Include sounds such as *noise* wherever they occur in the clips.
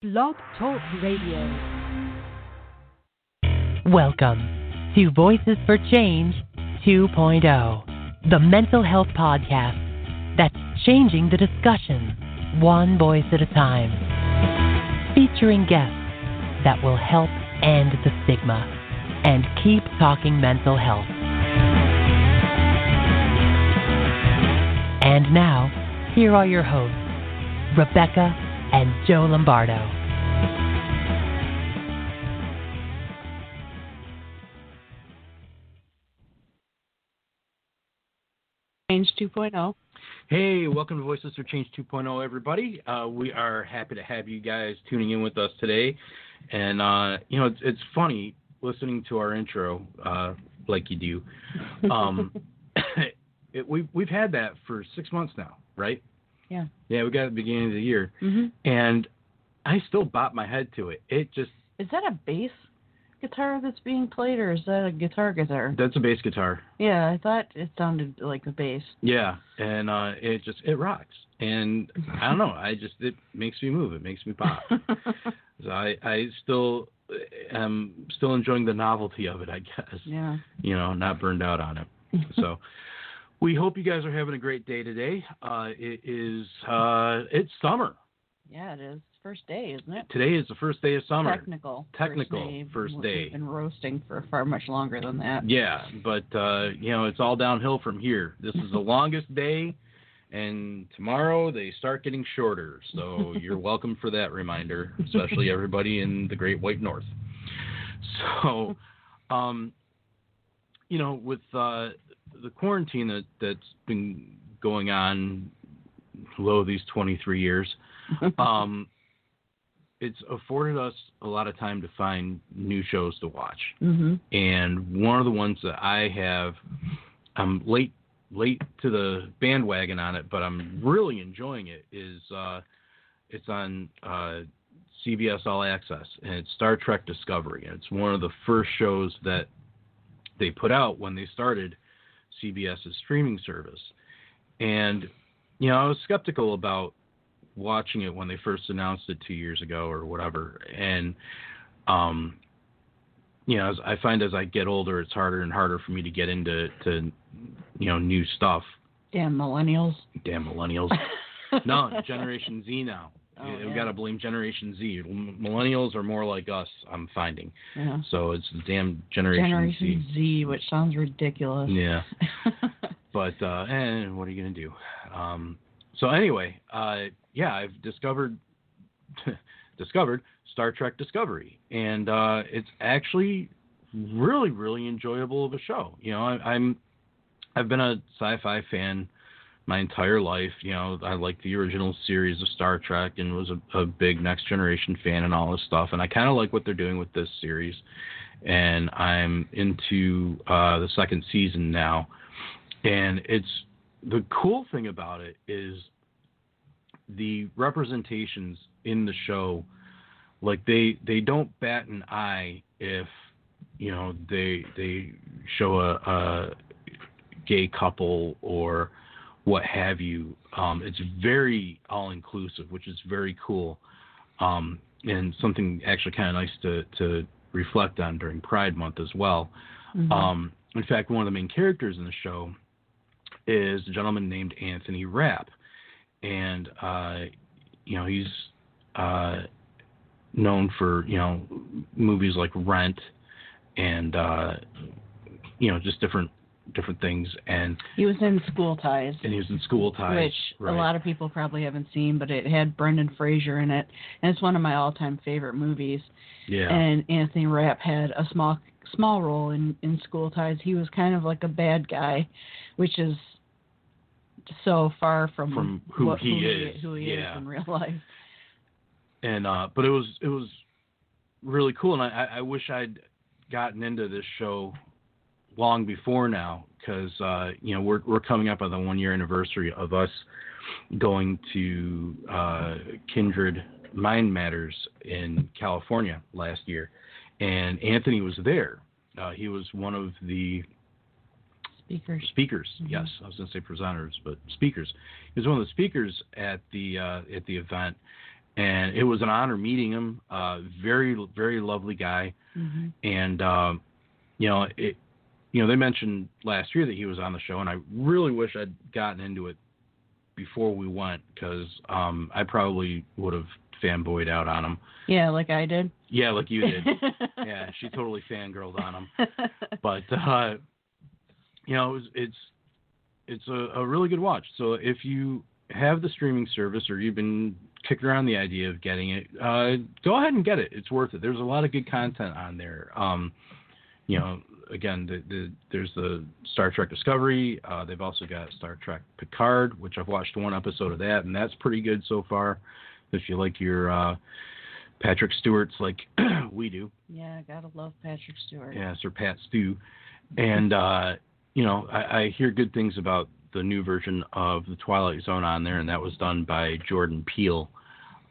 Blog Talk Radio. Welcome to Voices for Change 2.0, the mental health podcast that's changing the discussion one voice at a time, featuring guests that will help end the stigma and keep talking mental health. And now, here are your hosts, Rebecca and Joe Lombardo. Change 2.0. Hey, welcome to Voices for Change 2.0, everybody. Uh, we are happy to have you guys tuning in with us today. And, uh, you know, it's, it's funny listening to our intro, uh, like you do. *laughs* Um, *laughs* it, we've, we've had that for six months now, right? Yeah. Yeah, we got it at the beginning of the year. Mm-hmm. And I still bop my head to it. It just, Is that a bass guitar that's being played, or is that a guitar guitar? that's a bass guitar. Yeah, I thought it sounded like a bass. Yeah, and uh, it just it rocks, and I don't know, I just it makes me move, it makes me pop. *laughs* so I I still am still enjoying the novelty of it, I guess. yeah. You know, not burned out on it. *laughs* So we hope you guys are having a great day today. Uh, it is uh, it's summer. Yeah, it is. First day, isn't it? Today is the first day of summer. Technical. Technical first day. first We've been roasting for far much longer than that. Yeah, but uh, you know, it's all downhill from here. This is the *laughs* longest day and tomorrow they start getting shorter. So *laughs* you're welcome for that reminder, especially everybody in the Great White North. So um you know, with uh the quarantine that that's been going on lo these 23 years, *laughs* um it's afforded us a lot of time to find new shows to watch hmm and one of the ones that I have, I'm late late to the bandwagon on it, but I'm really enjoying it. Is uh, it's on uh, CBS All Access and it's Star Trek Discovery, and it's one of the first shows that they put out when they started CBS's streaming service. And you know, I was skeptical about watching it when they first announced it two years ago or whatever, and um, you know, as I find as I get older, it's harder and harder for me to get into to you know new stuff. Damn millennials. Damn millennials. *laughs* no, Generation Z now. Oh, we yeah. got to blame Generation Z. Millennials are more like us. I'm finding. Yeah. So it's the damn Generation, Generation Z, which sounds ridiculous. Yeah. *laughs* But uh, and what are you gonna do? Um, so anyway, uh, yeah, I've discovered *laughs* discovered Star Trek Discovery, and uh, it's actually really really enjoyable of a show. You know, I, I'm I've been a sci-fi fan my entire life. You know, I like the original series of Star Trek and was a, a big Next Generation fan and all this stuff. And I kind of like what they're doing with this series. And I'm into uh, the second season now. And it's the cool thing about it is the representations in the show. Like they they don't bat an eye if you know they they show a, a gay couple or what have you. Um, it's very all inclusive, which is very cool, um, and something actually kind of nice to to reflect on during Pride Month as well. Mhm. Um, in fact, one of the main characters in the show is a gentleman named Anthony Rapp, and uh, you know he's uh, known for you know movies like Rent and uh, you know just different different things, and he was in School Ties. and he was in School Ties, which right? a lot of people probably haven't seen, but it had Brendan Fraser in it, and it's one of my all-time favorite movies. yeah, And Anthony Rapp had a small small role in in School Ties. He was kind of like a bad guy, which is so far from From who what, he who is, who he yeah. is in real *laughs* life. and uh, but it was it was really cool, and I I wish I'd gotten into this show long before now, because uh, you know we're we're coming up on the one year anniversary of us going to uh, Kindred Mind Matters in California last year, and Anthony was there. Uh, he was one of the Speakers. speakers. Mhm. Yes, I was going to say presenters, but speakers. He was one of the speakers at the uh, at the event, and it was an honor meeting him. Uh, very very lovely guy, hmm and um, you know it. You know they mentioned last year that he was on the show, and I really wish I'd gotten into it before we went because um, I probably would have fanboyed out on him. Yeah, like I did. Yeah, like you did. *laughs* yeah, she totally fangirled on him. *laughs* But uh, you know, it's it's, it's a, a really good watch. So if you have the streaming service or you've been kicking around the idea of getting it, uh, go ahead and get it. It's worth it. There's a lot of good content on there. Um, you know, again, the, the, there's the Star Trek Discovery. Uh, they've also got Star Trek Picard, which I've watched one episode of that, and that's pretty good so far. If you like your uh, Patrick Stewart's like *clears throat* we do, yeah, I gotta love Patrick Stewart. yeah, Sir Pat Stew, and uh, you know I, I hear good things about the new version of the Twilight Zone on there, and that was done by Jordan Peele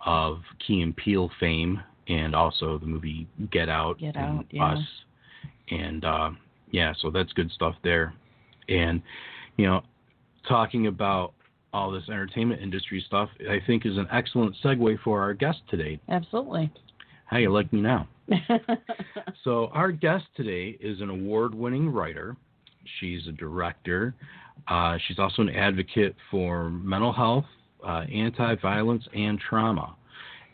of Key and Peele fame, and also the movie Get Out Get and Out, yeah. Us, and uh, yeah, so that's good stuff there, and you know talking about all this entertainment industry stuff, I think is an excellent segue for our guest today. Absolutely. How you like me now? *laughs* So, our guest today is an award winning writer. She's a director. Uh, she's also an advocate for mental health, uh, anti violence, and trauma.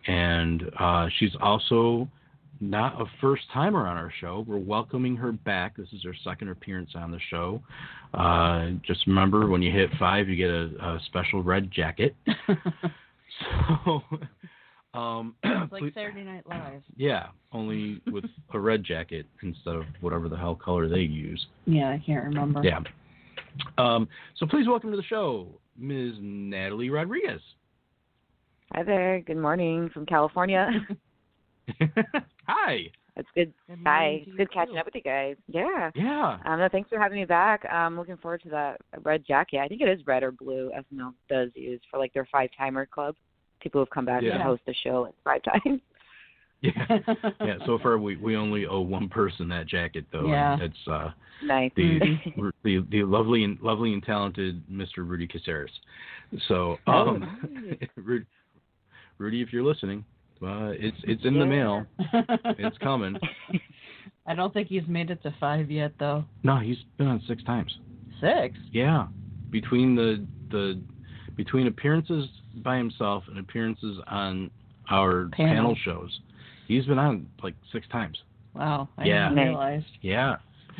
And uh, she's also not a first timer on our show. We're welcoming her back. This is her second appearance on the show. Uh, just remember when you hit five, you get a, a special red jacket. *laughs* So, um, *clears throat* it's like please- Saturday Night Live. yeah, only with a red jacket instead of whatever the hell color they use. Yeah, I can't remember. Yeah. Um, so please welcome to the show, Ms. Natalie Rodriguez. Hi there. Good morning from California. *laughs* *laughs* Hi. It's good. Good Hi. It's good catching up with you guys. Yeah. Yeah. Um, no, thanks for having me back. I'm looking forward to that red jacket. I think it is red or blue. SNL does use for like their five timer club. People who've come back Yeah. to host the show like five *laughs* times. Yeah. *laughs* Yeah. So far, we, we only owe one person that jacket, though. Yeah. And it's uh, Nice. the, Mhm. the the lovely and lovely and talented Mr. Rudy Caceres. So, Oh, um, Ru- Rudy, if you're listening, uh, it's it's in the mail. It's coming. *laughs* I don't think he's made it to five yet, though. No, he's been on six times. Six. Yeah, between the the between appearances by himself and appearances on our Panel. panel shows, he's been on like six times. Wow. I Yeah. didn't realize. Yeah.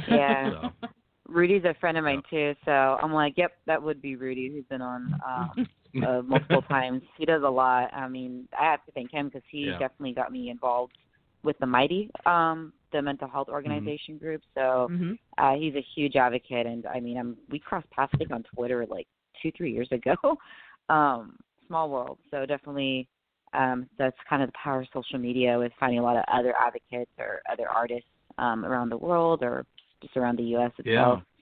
Yeah. *laughs* So, Rudy's a friend of mine too, so I'm like, yep, that would be Rudy who's been on um, *laughs* uh, *laughs* multiple times. He does a lot. I mean, I have to thank him because he Yeah. definitely got me involved with the Mighty, um, the mental health organization group. So hmm uh, he's a huge advocate, and I mean, I'm we crossed paths I think on Twitter like two, three years ago. *laughs* um, small world. So definitely, um, that's kind of the power of social media with finding a lot of other advocates or other artists um, around the world or just around the U.S. itself. Yeah.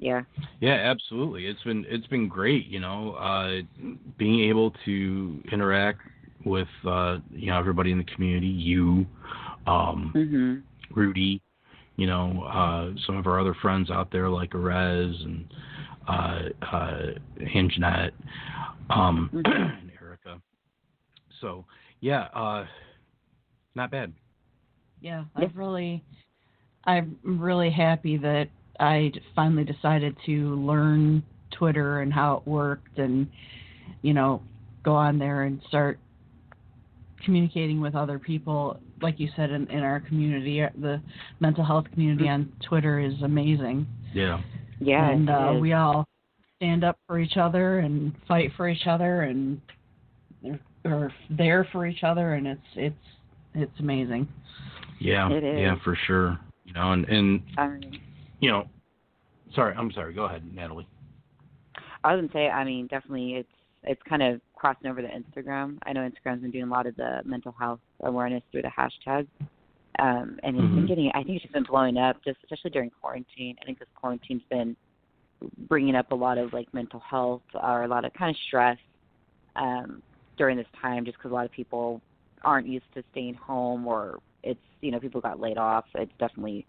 Yeah, yeah absolutely. It's been it's been great, you know, uh, being able to interact with uh, you know everybody in the community, you, um, Mhm. Rudy, you know, uh, some of our other friends out there like Erez and uh, uh, *clears throat* and Jeanette, um, Mhm. and Erica. So yeah, uh, not bad. Yeah, Yeah. I've really, I'm really happy that I d- finally decided to learn Twitter and how it worked, and you know, go on there and start communicating with other people. Like you said, in, in our community, uh, the mental health community on Twitter is amazing, Yeah. Yeah. and uh, we all stand up for each other and fight for each other, and are there for each other, and it's it's it's amazing. Yeah. It is. Yeah, for sure. You know, and and Um, you know, sorry, I'm sorry. Go ahead, Natalie. I was gonna say, I mean, definitely, it's it's kind of crossing over to Instagram. I know Instagram's been doing a lot of the mental health awareness through the hashtag, um, and it's Mhm. been getting. I think it's just been blowing up, just especially during quarantine. I think this quarantine's been bringing up a lot of like mental health or a lot of kind of stress um, during this time, just because a lot of people aren't used to staying home, or it's you know people got laid off. It's definitely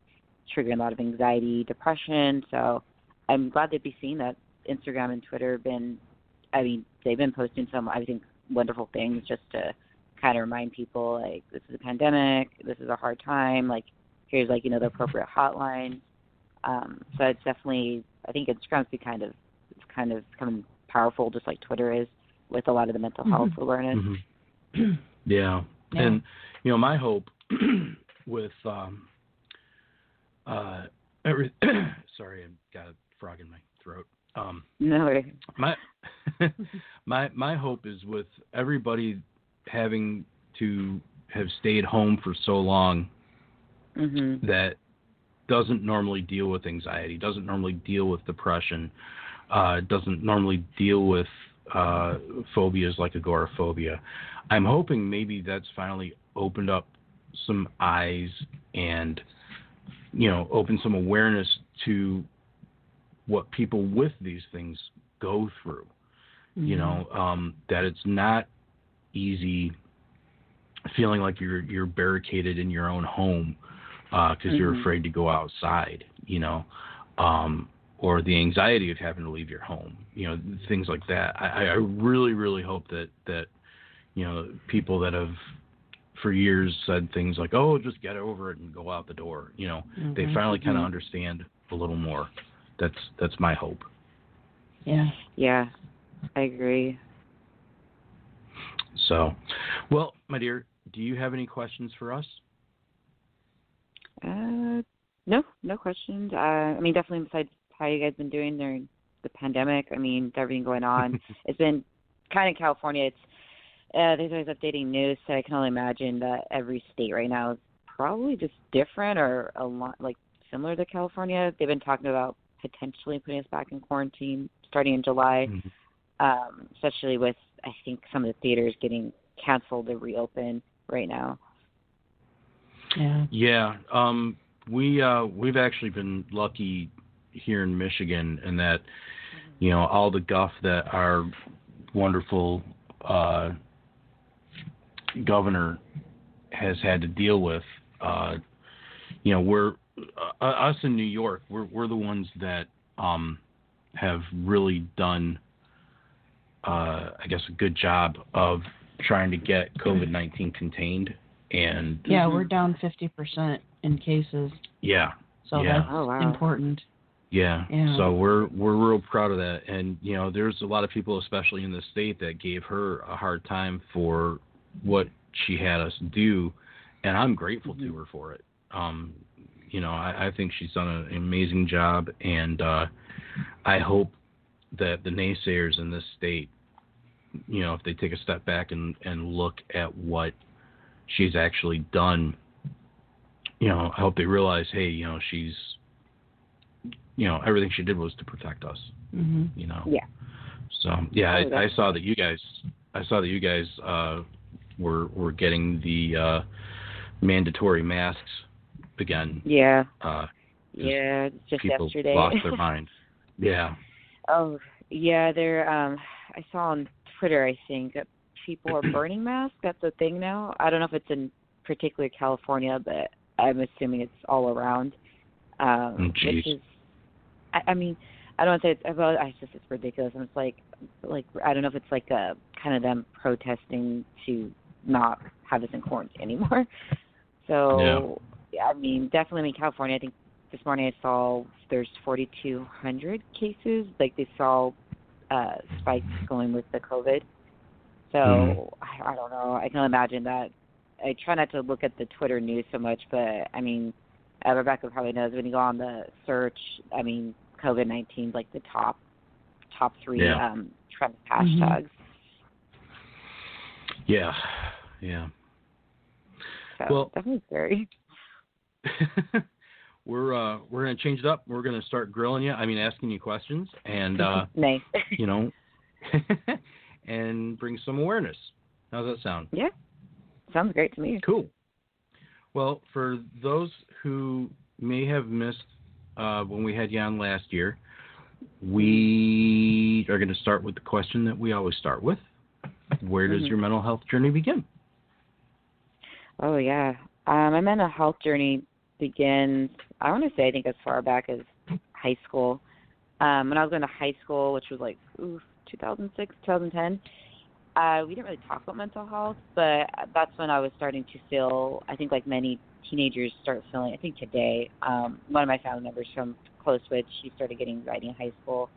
triggering a lot of anxiety, depression. So I'm glad to be seeing that Instagram and Twitter have been, I mean, they've been posting some, I think, wonderful things just to kind of remind people like this is a pandemic, this is a hard time, like here's like you know the appropriate hotline. Um, so it's definitely I think Instagram's be kind of it's kind of becoming powerful just like Twitter is with a lot of the mental health Mhm. awareness. Mhm. *clears throat* yeah. Yeah. and you know my hope *clears throat* with um uh every *coughs* sorry I've got a frog in my throat um No, my *laughs* my my hope is with everybody having to have stayed home for so long mhm. that doesn't normally deal with anxiety, doesn't normally deal with depression, uh, doesn't normally deal with uh, phobias like agoraphobia. I'm hoping maybe that's finally opened up some eyes and you know open some awareness to what people with these things go through. You know um, that it's not easy feeling like you're you're barricaded in your own home because you're Mhm. afraid to go outside you know um, or the anxiety of having to leave your home you know things like that. I, I really really hope that that you know people that have for years said things like oh just get over it and go out the door you know they Mhm. finally kind of Mhm. understand a little more that's that's my hope Yeah. Yeah, I agree. So, well, my dear, do you have any questions for us? Uh, no, no questions. Uh, I mean, definitely besides how you guys been doing during the pandemic. I mean, everything going on, *laughs* it's been kind of California. It's uh, there's always updating news, so I can only imagine that every state right now is probably just different or a lot like similar to California. They've been talking about potentially putting us back in quarantine starting in July, Mhm. um, especially with I think some of the theaters getting canceled to reopen right now. Yeah. Yeah, um, we uh, we've actually been lucky here in Michigan in that you know all the guff that our wonderful uh, governor has had to deal with. Uh, you know, we're uh, us in New York. We're we're the ones that um, have really done, uh, I guess, a good job of trying to get COVID nineteen contained. And Yeah, Mhm. we're down 50% in cases, yeah, so Yeah. that's Oh, wow. important. Yeah. Yeah. So we're we're real proud of that, and you know, there's a lot of people, especially in the state, that gave her a hard time for what she had us do, and I'm grateful to her for it. Um, you know, I, I think she's done an amazing job, and uh, I hope that the naysayers in this state, you know, if they take a step back and and look at what she's actually done, you know, I hope they realize, hey, you know, she's you know everything she did was to protect us hmm you know Yeah. so yeah Oh, I, I saw that you guys i saw that you guys uh were were getting the uh mandatory masks again Yeah, uh yeah, it's just people yesterday. lost their *laughs* mind yeah Oh, yeah, they're um I saw on Twitter I think that people are *clears throat* burning masks. That's a thing now. I don't know if it's in particular California, but I'm assuming it's all around. Um Oh, which is I, I mean, I don't want to say it's well, I just it's ridiculous and it's like like I don't know if it's like a kind of them protesting to not have this in quarantine *laughs* anymore. So yeah, I mean, definitely in California, I think this morning I saw there's 4,200 cases. Like they saw uh, spikes going with the COVID. So Mhm. I, I don't know. I can only imagine that. I try not to look at the Twitter news so much, but I mean, uh, Rebecca probably knows when you go on the search. I mean, COVID 19 is like the top top three Yeah. um, trend hashtags. Yeah yeah So Well- definitely scary. *laughs* we're uh we're gonna change it up we're gonna start grilling you i mean asking you questions and uh *laughs* nice. *laughs* you know and bring some awareness how's that sound yeah, sounds great to me. Cool. Well, for those who may have missed uh, when we had you on last year, we are going to start with the question that we always start with. Where does Mhm. your mental health journey begin? Oh yeah. Um, my mental health journey begins. I want to say I think as far back as high school. Um, when I was going to high school, which was like ooh, 2006, 2010, Uh, we didn't really talk about mental health, but that's when I was starting to feel. I think like many teenagers start feeling. I think today, um, one of my family members from close with, she started getting anxiety in high school.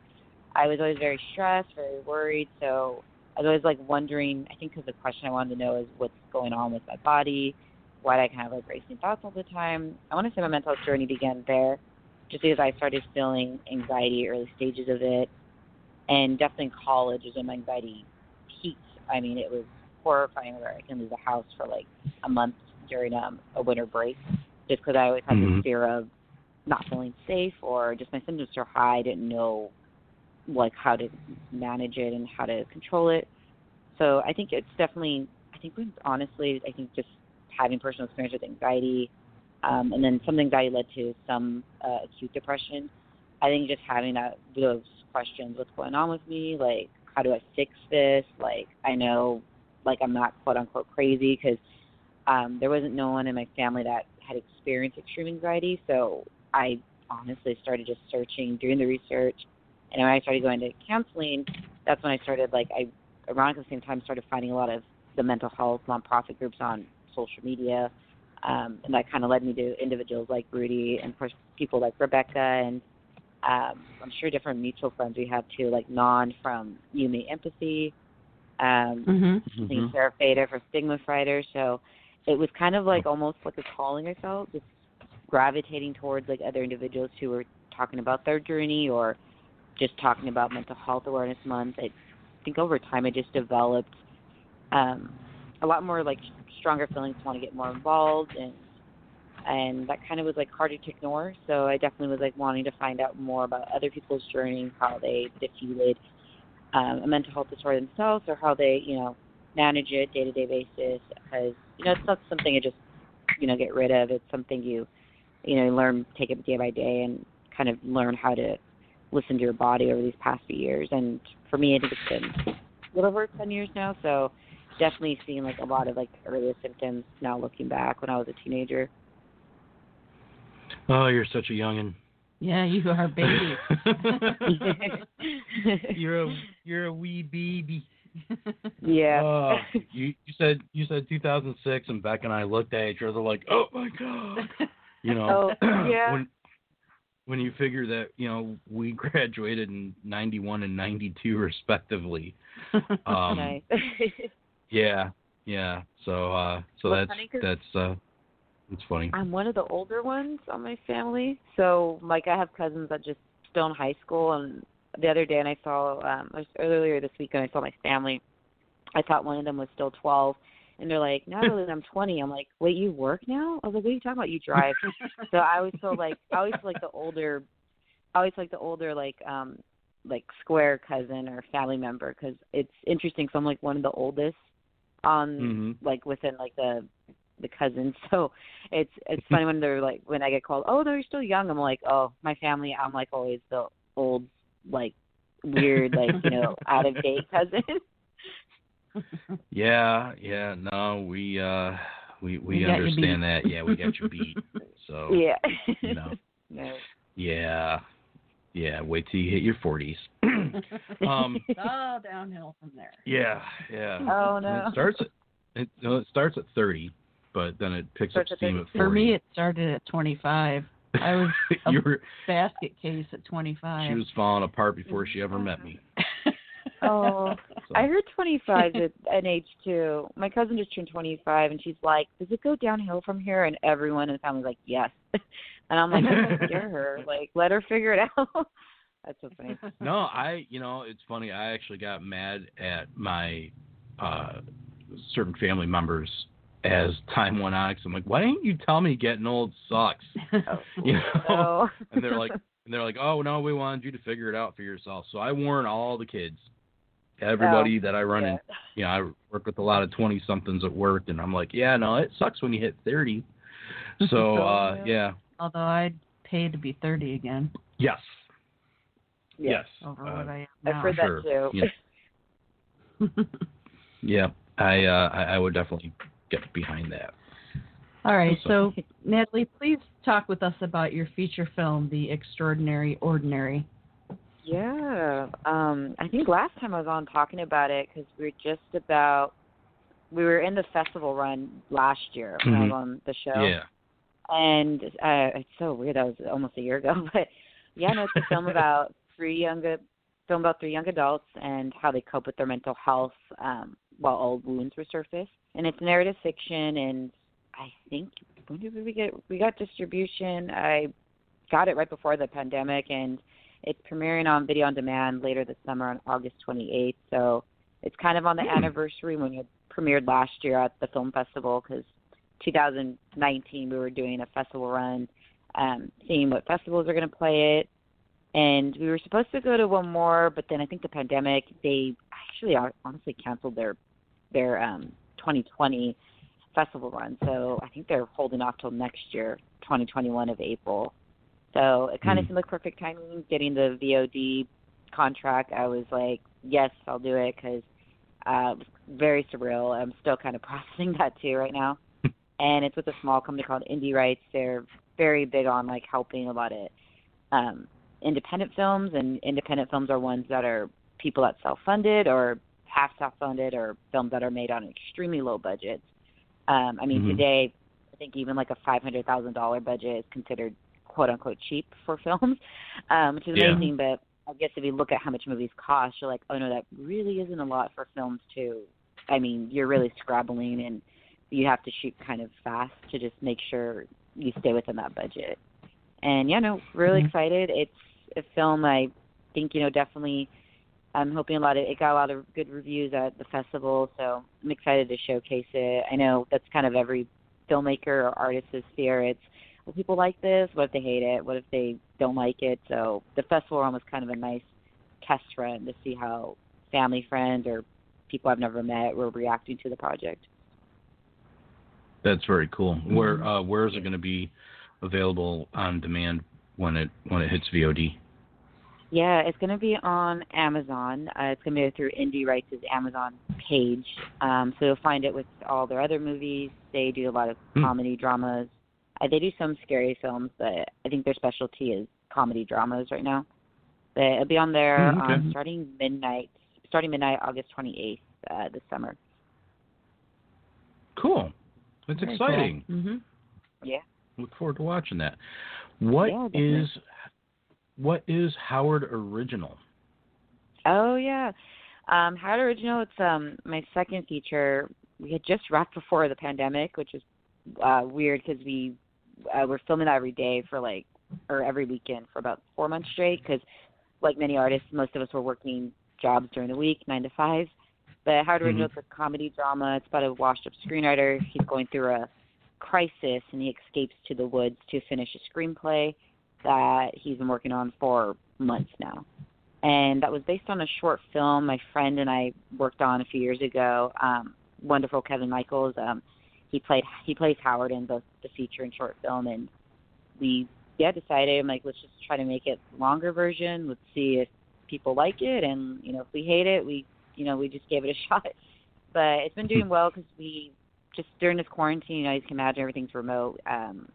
I was always very stressed, very worried. So I was always like wondering. I think because the question I wanted to know is what's going on with my body, why do I can have like racing thoughts all the time. I want to say my mental health journey began there, just because I started feeling anxiety, early stages of it, and definitely in college is when my anxiety peaked. I mean, it was horrifying where I can leave the house for like a month during um, a winter break, just because I always had Mhm. this fear of not feeling safe or just my symptoms so high. I didn't know like how to manage it and how to control it. So I think it's definitely. I think honestly, I think just having personal experience with anxiety, um, and then some anxiety led to some uh, acute depression. I think just having that those questions, what's going on with me? Like, how do I fix this? Like, I know, like I'm not quote unquote crazy because um, there wasn't no one in my family that had experienced extreme anxiety. So I honestly started just searching, doing the research, and when I started going to counseling, that's when I started like I, around the same time, started finding a lot of the mental health nonprofit groups on social media, um, and that kind of led me to individuals like Rudy and of course people like Rebecca and um, I'm sure different mutual friends we have too, like Non from You Me Empathy, um, Mhm. I think Sarah Fader for Stigma Fighter. So it was kind of like almost like a calling I felt, just gravitating towards like other individuals who were talking about their journey or just talking about mental health awareness month. I think over time I just developed um a lot more like stronger feelings to want to get more involved and and that kind of was like harder to ignore. So I definitely was like wanting to find out more about other people's journey, how they defeated um, a mental health disorder themselves, or how they, you know, manage it day to day basis. Because you know, it's not something you just, you know, get rid of. It's something you, you know, learn, take it day by day, and kind of learn how to listen to your body over these past few years. And for me, I think it's been a little over ten years now. So definitely seeing like a lot of like earlier symptoms now looking back when I was a teenager. Oh, you're such a youngin. Yeah, you are baby. *laughs* you're a you're a wee baby. yeah. Oh, *laughs* you you said you said 2006, and Beck and I looked at each other like, oh my god. You know, Oh, *clears throat* yeah. when when you figure that you know we *laughs* graduated in 91 and 92 respectively. *laughs* Um. *laughs* Yeah, yeah. So uh, so Well, that's funny that's uh, it's funny. I'm one of the older ones on my family, so like I have cousins that just still in high school. And the other day, and I saw um, earlier this week, and I saw my family. I thought one of them was still 12, and they're like, "Natalie, I'm 20." I'm like, "Wait, you work now?" I was like, "What are you talking about? You drive?" *laughs* so I always feel like I always feel like the older, I always feel like the older like um like square cousin or family member because it's interesting. So I'm like one of the oldest on Mhm. like within like the the cousins. *laughs* So it's it's funny when they're like when I get called, oh, they're still young. I'm like, oh, my family. I'm like always the old, like weird, like you know, *laughs* out of date cousin. Yeah, yeah. No, we uh we we, We understand that. Yeah, we got you beat. *laughs* So yeah. you know, *laughs* no. yeah, yeah. Wait till you hit your 40s. *laughs* um, oh, downhill from there. yeah, yeah. Oh And no. It starts at it, no, it starts at 30, but then it picks Starts up steam 30. at 40. For me, it started at 25. I was a you were basket case at 25. she was falling apart before she ever met me. Oh, *laughs* So. I heard 25 is an age too. My cousin just turned 25, and she's like, "Does it go downhill from here?" And everyone in the family's like, "Yes." *laughs* And I'm like, "Don't *laughs* scare her. Like, let her figure it out." That's so funny. No, I you know it's funny. I actually got mad at my uh certain family members as time went on. Cause I'm like, why didn't you tell me getting old sucks? You know? So, and they're like, and they're like, oh no, we wanted you to figure it out for yourself. So I warn all the kids, everybody that I run yeah. in. You know, I work with a lot of twenty somethings at work, and I'm like, yeah, no, it sucks when you hit thirty. *laughs* So uh, Yeah. yeah, Although I'd pay to be 30 again yes, Yeah. yes. over Uh, what I am I've now. heard sure. that too. Yeah. *laughs* Yeah, I uh, I, I would definitely get behind that. All right, so Natalie, please talk with us about your feature film, The Extraordinary Ordinary. Yeah, um, I think last time I was on talking about it because we were just about we were in the festival run last year when I was Mhm. on the show. Yeah. and uh, it's so weird. That was almost a year ago, *laughs* but yeah, no, it's a film *laughs* about three young film about three young adults and how they cope with their mental health um, while old wounds resurface. And it's narrative fiction, and I think when did we get we got distribution? I got it right before the pandemic, and it's premiering on video on demand later this summer on August 28th. So it's kind of on the anniversary when it premiered last year at the film festival because 2019 we were doing a festival run, um, seeing what festivals are going to play it, and we were supposed to go to one more, but then I think the pandemic they actually honestly canceled their their um, 2020 festival run. So I think they're holding off till next year, 2021 of April. So it kind of Mm. seemed like perfect timing getting the VOD contract. I was like, yes, I'll do it because uh, it was very surreal. I'm still kind of *laughs* processing that too right now. *laughs* and it's with a small company called Indie Rights. They're very big on like helping a lot of um, independent films, and independent films are ones that are people that self-funded or half self-funded or films that are made on extremely low budgets. Um, I mean, Mhm. today I think even like a five hundred thousand dollar budget is considered quote unquote cheap for films, *laughs* um, which is Yeah. amazing. But I guess if you look at how much movies cost, you're like, oh no, that really isn't a lot for films too. I mean, you're really scrabbling and you have to shoot kind of fast to just make sure you stay within that budget. And yeah, no, really Mhm. excited. It's a film I think you know definitely. I'm hoping a lot of it got a lot of good reviews at the festival, so I'm excited to showcase it. I know that's kind of every filmmaker or artist's fear. It's will people like this? What if they hate it? What if they don't like it? So the festival run was kind of a nice test run to see how family, friends, or people I've never met were reacting to the project. That's very cool. Where Mm-hmm. uh, where is it going to be available on demand when it when it hits VOD? Yeah, it's going to be on Amazon. Uh, it's going to be through Indie Rights' Amazon page. Um, so you'll find it with all their other movies. They do a lot of Hmm. comedy dramas. They do some scary films, but I think their specialty is comedy dramas right now. But it'll be on there Hmm, okay. um, starting midnight, starting midnight, August 28th uh, this summer. Cool. That's Very cool. exciting. Mm-hmm. Yeah. Look forward to watching that. What yeah, is what is Howard Original? Oh yeah, um, Howard Original. It's um my second feature. We had just wrapped before the pandemic, which is uh, weird because we uh, were filming that every day for like or every weekend for about four months straight. Because like many artists, most of us were working jobs during the week, nine to five. But Howard Original is a comedy drama. It's about a washed-up screenwriter. He's going through a crisis, and he escapes to the woods to finish a screenplay that he's been working on for months now and that was based on a short film my friend and I worked on a few years ago. Um, wonderful Kevin Michaels. Um, he played he plays Howard in both the feature and short film, and we yeah decided I'm like let's just try to make it longer version. Let's see if people like it, and you know if we hate it, we you know we just gave it a *laughs* shot. But it's been doing *laughs* well because we just during this quarantine, you know, you can imagine everything's remote. Um,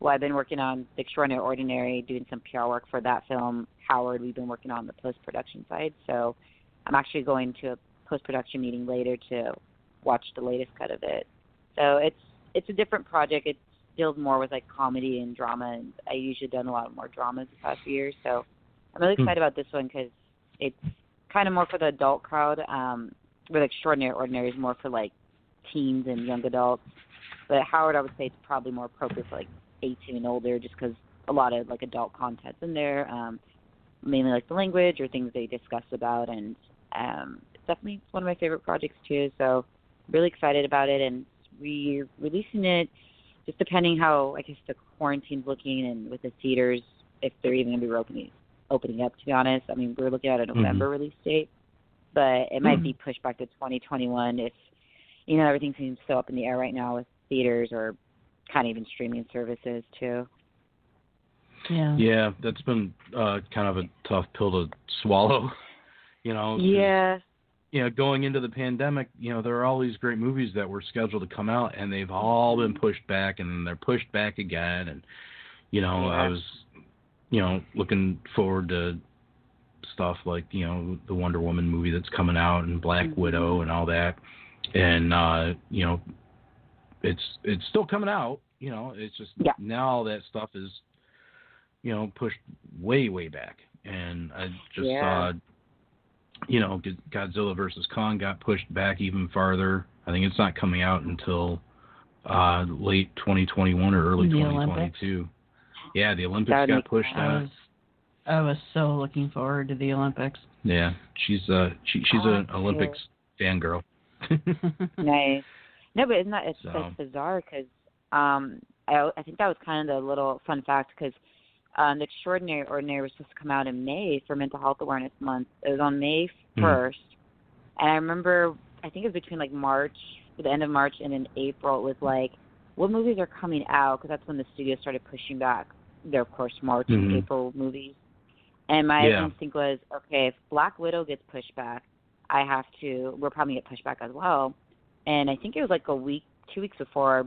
well, I've been working on The Extraordinary Ordinary, doing some PR work for that film. Howard, we've been working on the post production side. So I'm actually going to a post production meeting later to watch the latest cut of it. So it's it's a different project. It deals more with like comedy and drama, and I usually done a lot more dramas the past few years. So I'm really Hmm. excited about this one because it's kind of more for the adult crowd. Um, with Extraordinary Ordinary is more for like teens and young adults. But Howard, I would say, it's probably more appropriate for like 18 and older, just because a lot of like adult content's in there, um, mainly like the language or things they discuss about, and um, it's definitely one of my favorite projects too. So really excited about it, and we're releasing it just depending how I guess the quarantine's looking and with the theaters if they're even gonna be opening opening up. To be honest, I mean we're looking at a November release date, but it might be pushed back to 2021 if you know everything seems so up in the air right now with theaters or kind of even streaming services too. Yeah. Yeah, that's been uh, kind of a tough pill to swallow. *laughs* You know. Yeah. You know, going into the pandemic, you know, there are all these great movies that were scheduled to come out, and they've all been pushed back, and they're pushed back again. And you know, I was, you know, looking forward to stuff like you know the Wonder Woman movie that's coming out and Black Mhm. Widow and all that, and uh, you know, it's it's still coming out. You know, it's just Yeah. now all that stuff is, you know, pushed way way back, and I just Yeah. saw, you know, Godzilla versus Kong got pushed back even farther. I think it's not coming out until uh, late 2021 or early The 2022. Yeah, the Olympics That would got make pushed I out. was I was so looking forward to the Olympics. Yeah, she's uh she she's Oh, an Olympics fangirl. *laughs* nice. No, but isn't that it's, So. that's bizarre because um, I I think that was kind of the little fun fact because um, the Extraordinary Ordinary was supposed to come out in May for Mental Health Awareness Month. It was on May Mhm. 1st, and I remember I think it was between like March, the end of March, and in April. It was like, what movies are coming out? Because that's when the studio started pushing back their, of course, March and Mhm. April movies. And my Yeah. instinct was, okay, if Black Widow gets pushed back, I have to. We're probably gonna get pushed back as well. And I think it was like a week, two weeks before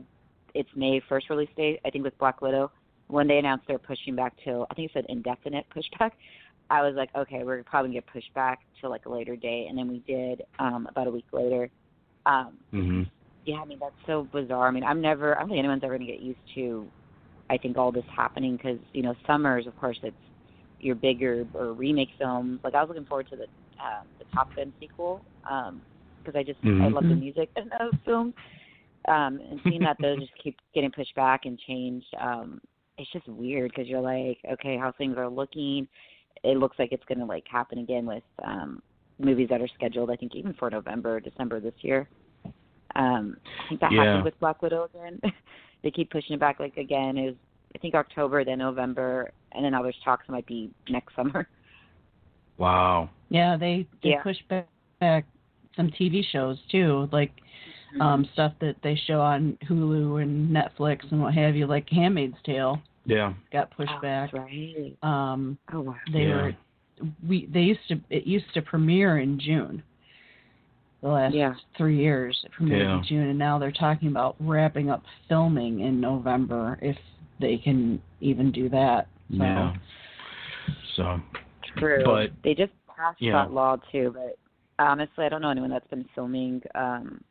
its May first release date. I think with Black Widow, when they announced they're pushing back till I think it said indefinite pushback. I was like, okay, we're probably gonna get pushed back to like a later date, and then we did um, about a week later. Um, hmm yeah, I mean that's so bizarre. I mean, I'm never. I don't think anyone's ever gonna get used to. I think all this happening because you know summers, of course, it's your bigger or remake films. Like I was looking forward to the um, the Top Gun sequel because I just I Mhm. love the music in those films. Um, and seeing that those just keep getting pushed back and changed, um, it's just weird because you're like, okay, how things are looking. It looks like it's gonna like happen again with um, movies that are scheduled. I think even for November, or December this year. Um, I think that Yeah. happened with Black Widow again. *laughs* they keep pushing it back like again is I think October, then November, and then now there's talks it might be next summer. Wow. Yeah, they they Yeah. push back, back some TV shows too, like um stuff that they show on Hulu and Netflix and what have you, like Handmaid's Tale Yeah. got pushed oh, back. Right. Um Oh wow. they Yeah. were we they used to it used to premiere in June. The last Yeah. three years it premiered Yeah. in June and now they're talking about wrapping up filming in November if they can even do that. So Yeah. So True. But- they just passed Yeah. that law too. But honestly, I don't know anyone that's been filming. Um,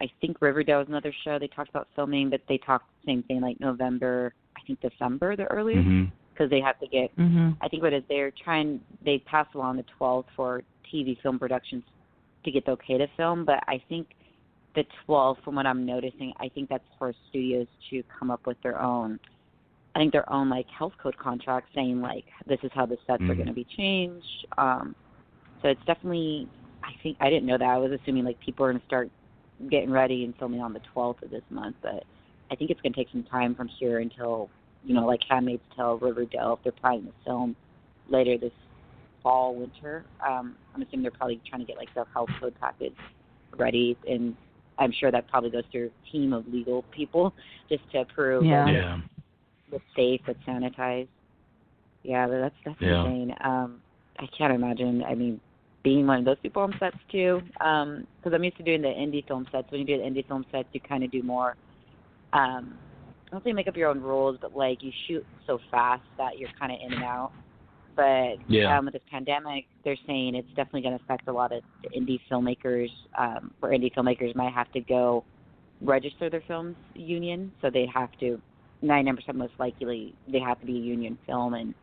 I think Riverdale is another show they talked about filming, but they talked the same thing like November. I think December the earliest because they have to get. mhm. I think what it is they're trying. They passed along the 12th for TV film productions to get the okay to film, but I think the 12th, from what I'm noticing, I think that's for studios to come up with their own. I think their own like health code contract saying like this is how the sets are Mhm. going to be changed. Um, so it's definitely. I think I didn't know that. I was assuming like people are going to start getting ready and filming on the 12th of this month, but I think it's going to take some time from here until you know like Handmaid's Tale, Riverdale, if they're planning to film later this fall, winter. Um, I'm assuming they're probably trying to get like their health code package ready, and I'm sure that probably goes through a team of legal people *laughs* just to approve Yeah. that Yeah. it's safe, it's sanitized. Yeah, but that's that's Yeah. insane. Um, I can't imagine. I mean, being one of those people on sets too, because I'm used to doing the indie film sets. When you do the indie film sets, you kind of do more. Um, I don't say make up your own rules, but like you shoot so fast that you're kind of in and out. But Yeah. um, with this pandemic, they're saying it's definitely going to affect a lot of the indie filmmakers. Um, where indie filmmakers might have to go register their films union, so they have to. 99% most likely they have to be a union film, and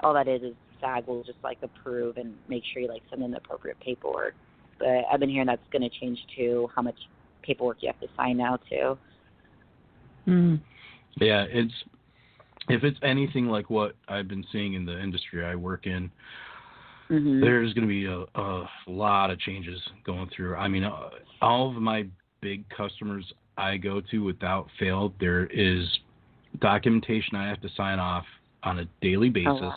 all that is is SAG will just like approve and make sure you like send in the appropriate paperwork. But I've been hearing that's going to change too, how much paperwork you have to sign now too. Mm. Yeah, it's if it's anything like what I've been seeing in the industry I work in, Mm-hmm. there's going to be a, a lot of changes going through. I mean, uh, all of my big customers I go to without fail, there is documentation I have to sign off on a daily basis Oh, wow.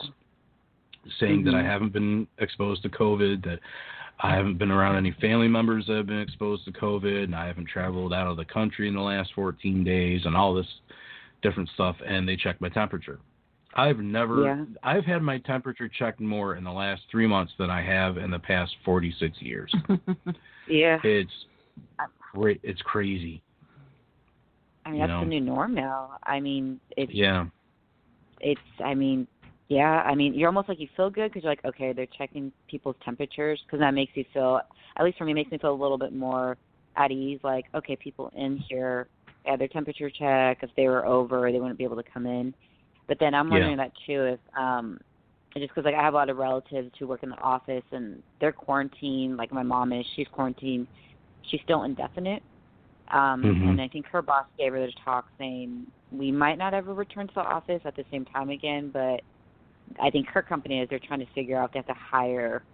saying that I Mhm. haven't been exposed to COVID, that I haven't been around any family members that have been exposed to COVID, and I haven't traveled out of the country in the last 14 days, and all this different stuff. And they check my temperature. I've never, Yeah. I've had my temperature checked more in the last three months than I have in the past 46 years. *laughs* Yeah. it's great. It's crazy. I mean, you that's the new norm now. I mean, it's Yeah. it's. I mean, Yeah, I mean, you're almost like you feel good because you're like, okay, they're checking people's temperatures because that makes you feel, at least for me, makes me feel a little bit more at ease. Like, okay, people in here had their temperature check. If they were over, they wouldn't be able to come in. But then I'm wondering Yeah. that too, if um, just because like I have a lot of relatives who work in the office and they're quarantined. Like my mom is, she's quarantined. She's still indefinite. Um, Mhm. And I think her boss gave her the talk saying we might not ever return to the office at the same time again, but I think her company is they're trying to figure out if they have to hire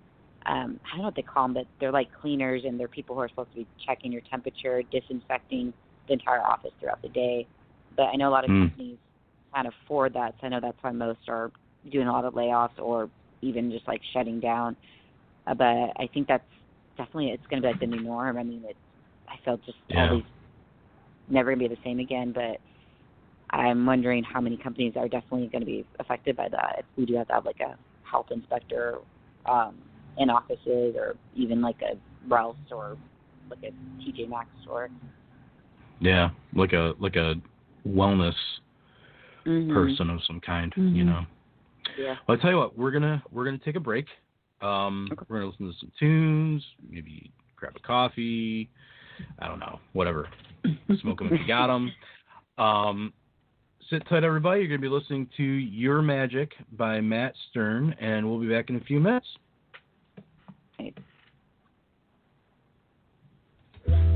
um I don't know what they call them, but they're like cleaners and they're people who are supposed to be checking your temperature, disinfecting the entire office throughout the day. But I know a lot of Hmm. companies can't afford that, so I know that's why most are doing a lot of layoffs or even just like shutting down. Uh, but I think that's definitely it's going to be like the new norm. I mean, it's I felt just Yeah. all these never going to be the same again, but I'm wondering how many companies are definitely going to be affected by that. If we do have to have like a health inspector um, in offices, or even like a Rouse or like a TJ Maxx store. Yeah, like a like a wellness Mm-hmm. person of some kind, you Mhm. know. Yeah. Well, I tell you what, we're gonna we're gonna take a break. Um, Okay. We're gonna listen to some tunes, maybe grab a coffee. I don't know, whatever. *laughs* Smoke them if you got them. Um, sit tight, everybody. You're gonna be listening to Your Magic by Matt Stern, and we'll be back in a few minutes.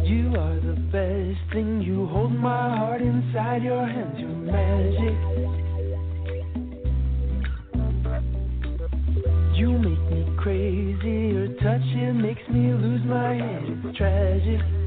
You are the best thing. Inside your hands. Your magic. You make me crazy. Your touch it makes me lose my head. It's tragic.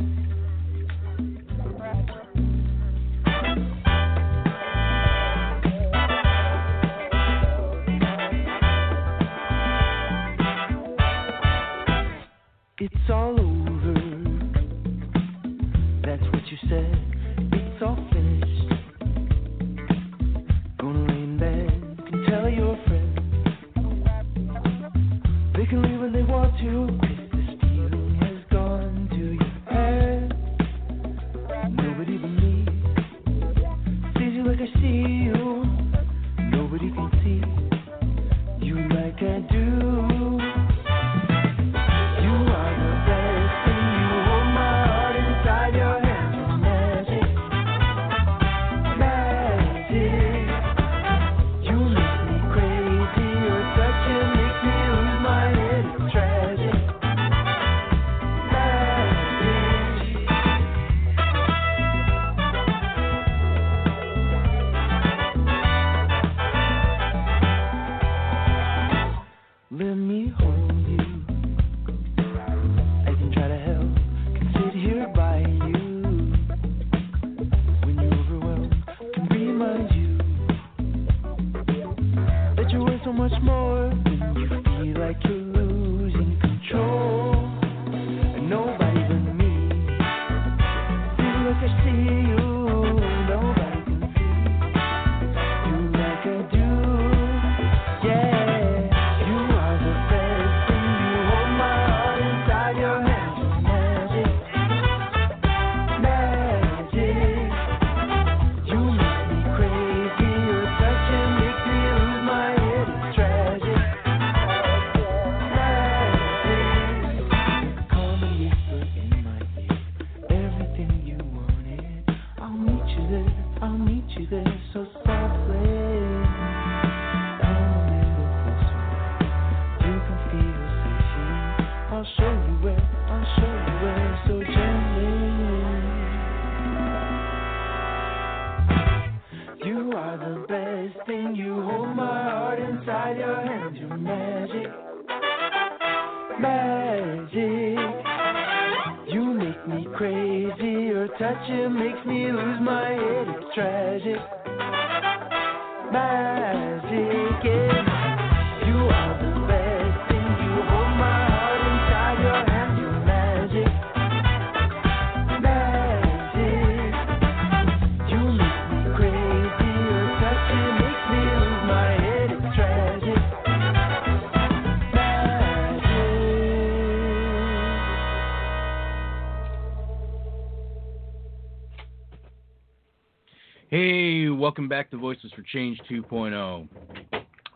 Voices for Change 2.0.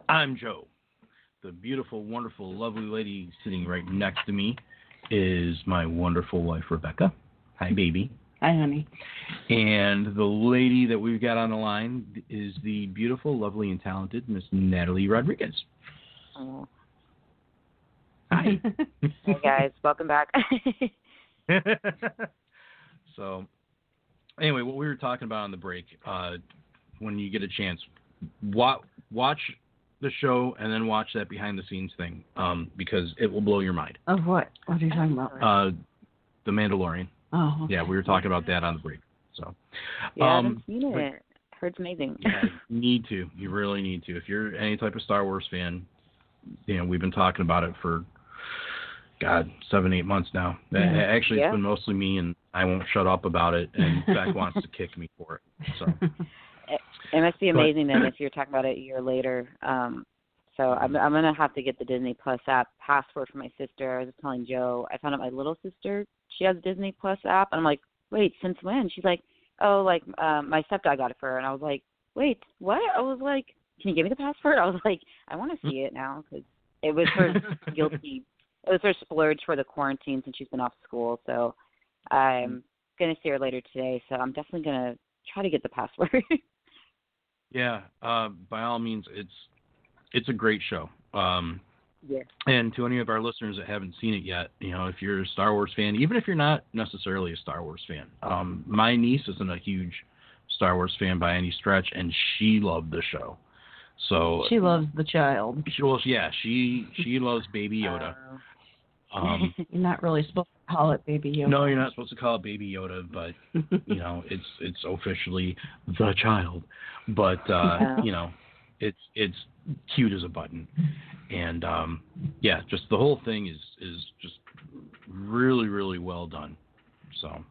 I'm Joe. The beautiful, wonderful, lovely lady sitting right next to me is my wonderful wife, Rebecca. Hi, baby. Hi, honey. And the lady that we've got on the line is the beautiful, lovely, and talented Miss Natalie Rodriguez. Oh. Hi. *laughs* Hey guys, welcome back. *laughs* so, anyway, what we were talking about on the break, uh, when you get a chance, watch the show and then watch that behind the scenes thing um, because it will blow your mind. Of what? What are you talking about? Uh, the Mandalorian. Oh, okay. Yeah, we were talking about that on the break. So, yeah, I um, haven't seen it. Heard it's amazing. yeah, need to. You really need to. If you're any type of Star Wars fan, you know we've been talking about it for God seven, eight months now. Uh, Yeah. Actually, Yeah. it's been mostly me, and I won't shut up about it. And Beck wants to kick me for it. So *laughs* It must be But- amazing then if you're talking about it a year later. Um, so I'm I'm gonna have to get the Disney Plus app password for my sister. I was just telling Joe I found out my little sister she has a Disney Plus app, and I'm like, wait, since when? She's like, oh, like um, my stepdad got it for her, and I was like, wait, what? I was like, can you give me the password? *laughs* I was like, I want to see it now because it was her *laughs* guilty. It was her splurge for the quarantine since she's been off school. So I'm gonna see her later today. So I'm definitely gonna try to get the password. *laughs* yeah, uh, by all means, it's it's a great show. Um, yeah. and to any of our listeners that haven't seen it yet, you know, if you're a Star Wars fan, even if you're not necessarily a Star Wars fan, um, my niece isn't a huge Star Wars fan by any stretch, and she loved the show. So She loves the child. She, well, yeah, she she loves Baby Yoda. Uh, Um, *laughs* You're not really supposed to call it Baby Yoda. no, you're not supposed to call it Baby Yoda, but you know, *laughs* it's it's officially the child. But uh, Yeah. you know, it's it's cute as a button, and um, yeah, just the whole thing is is just really really well done. So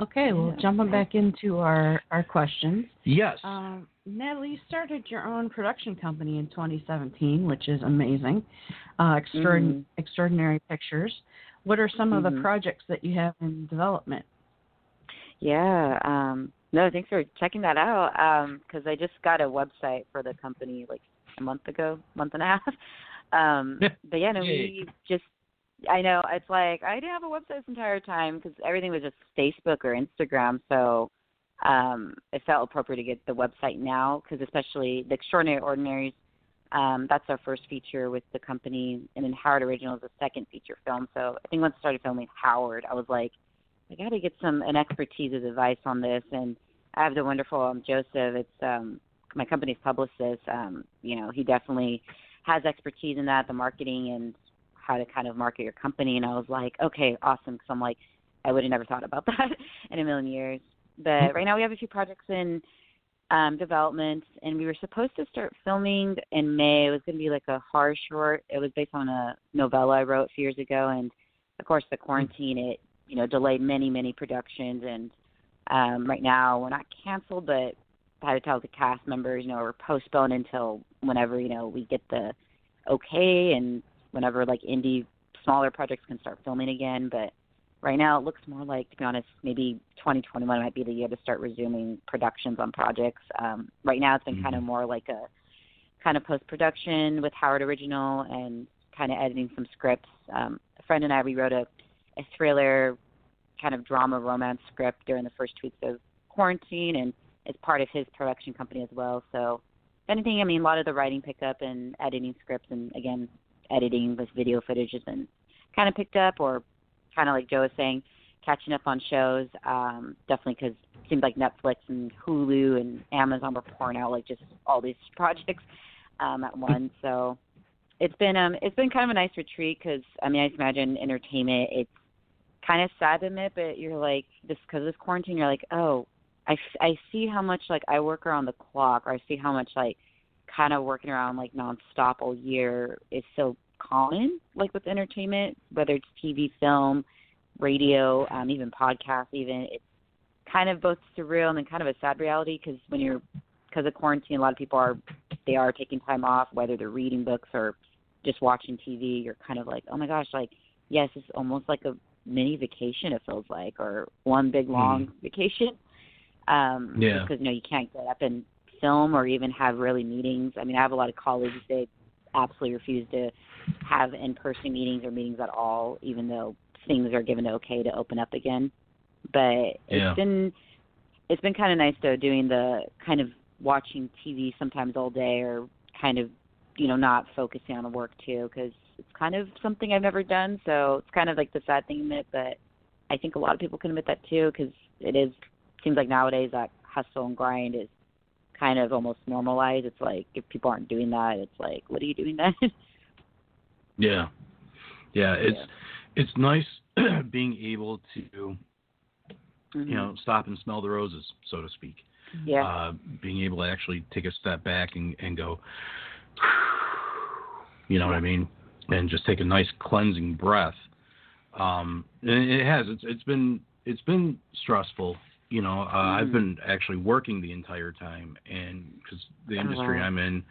Okay, well, Yeah. jumping back into our our questions. yes, Um, Natalie, you started your own production company in 2017, which is amazing. Uh, extraordin- Mhm. Extraordinary Pictures. What are some of the Mhm. projects that you have in development? yeah. Um, no, thanks for checking that out. Um, 'cause I just got a website for the company like a month ago, month and a half. *laughs* Um, *laughs* but yeah, no, we just. I know it's like I didn't have a website this entire time because everything was just Facebook or Instagram. So um, it felt appropriate to get the website now because especially the Extraordinary Ordinaries. Um, that's our first feature with the company, and then Howard Original is the second feature film. So I think once I started filming Howard, I was like, I got to get some an expertise's advice on this, and I have the wonderful um, Joseph. It's um, my company's publicist. Um, you know, he definitely has expertise in that, the marketing and how to kind of market your company. And I was like, okay, awesome. Because I'm like, I would have never thought about *laughs* that in a million years. But right now we have a few projects in um, development, and we were supposed to start filming in May. It was going to be like a horror short. It was based on a novella I wrote a few years ago, and of course the quarantine it you know delayed many many productions. And um, right now we're not canceled, but I had to tell the cast members, you know, we're postponed until whenever you know we get the okay and whenever like indie smaller projects can start filming again. But right now it looks more like, to be honest, maybe 2021 might be the year to start resuming productions on projects. Um, right now it's been kind of more like a kind of post production with Howard Original and kind of editing some scripts. Um, a friend and I rewrote a, a thriller kind of drama romance script during the first weeks of quarantine and is part of his production company as well. So if anything, I mean, a lot of the writing pickup and editing scripts and again, editing with video footage has been kind of picked up or kind of like Joe was saying, catching up on shows. Um, definitely because it seems like Netflix and Hulu and Amazon were pouring out like just all these *laughs* projects um, at once. So it's been um it's been kind of a nice retreat because I mean I just imagine entertainment. It's kind of sad to admit, but you're like this because of this quarantine. You're like, oh, I I see how much like I work around the clock, or I see how much like kind of working around like nonstop all year is so common, like with entertainment, whether it's TV, film, radio, um, even podcasts, even it's kind of both surreal and then kind of a sad reality because when you're because of quarantine, a lot of people are they are taking time off, whether they're reading books or just watching TV. You're kind of like, oh my gosh, like yes, it's almost like a mini vacation. It feels like, or one big long vacation. Um, Yeah. Because you know you can't get up and film or even have really meetings. I mean, I have a lot of colleagues they absolutely refuse to have in-person meetings or meetings at all, even though things are given okay to open up again. But Yeah. it's been it's been kind of nice though doing the kind of watching TV sometimes all day or kind of you know not focusing on the work too because it's kind of something I've never done. So it's kind of like the sad thing admit, but I think a lot of people can admit that too because it is seems like nowadays that hustle and grind is kind of almost normalized. It's like if people aren't doing that, it's like what are you doing then? *laughs* Yeah, yeah. It's Yeah. it's nice *clears throat* being able to Mhm. you know stop and smell the roses, so to speak. yeah, Uh, being able to actually take a step back and and go, *sighs* you know what I mean, and just take a nice cleansing breath. Um, and it has. It's it's been it's been stressful. You know, uh, I've Mhm. been actually working the entire time, and because the industry wow. I'm in,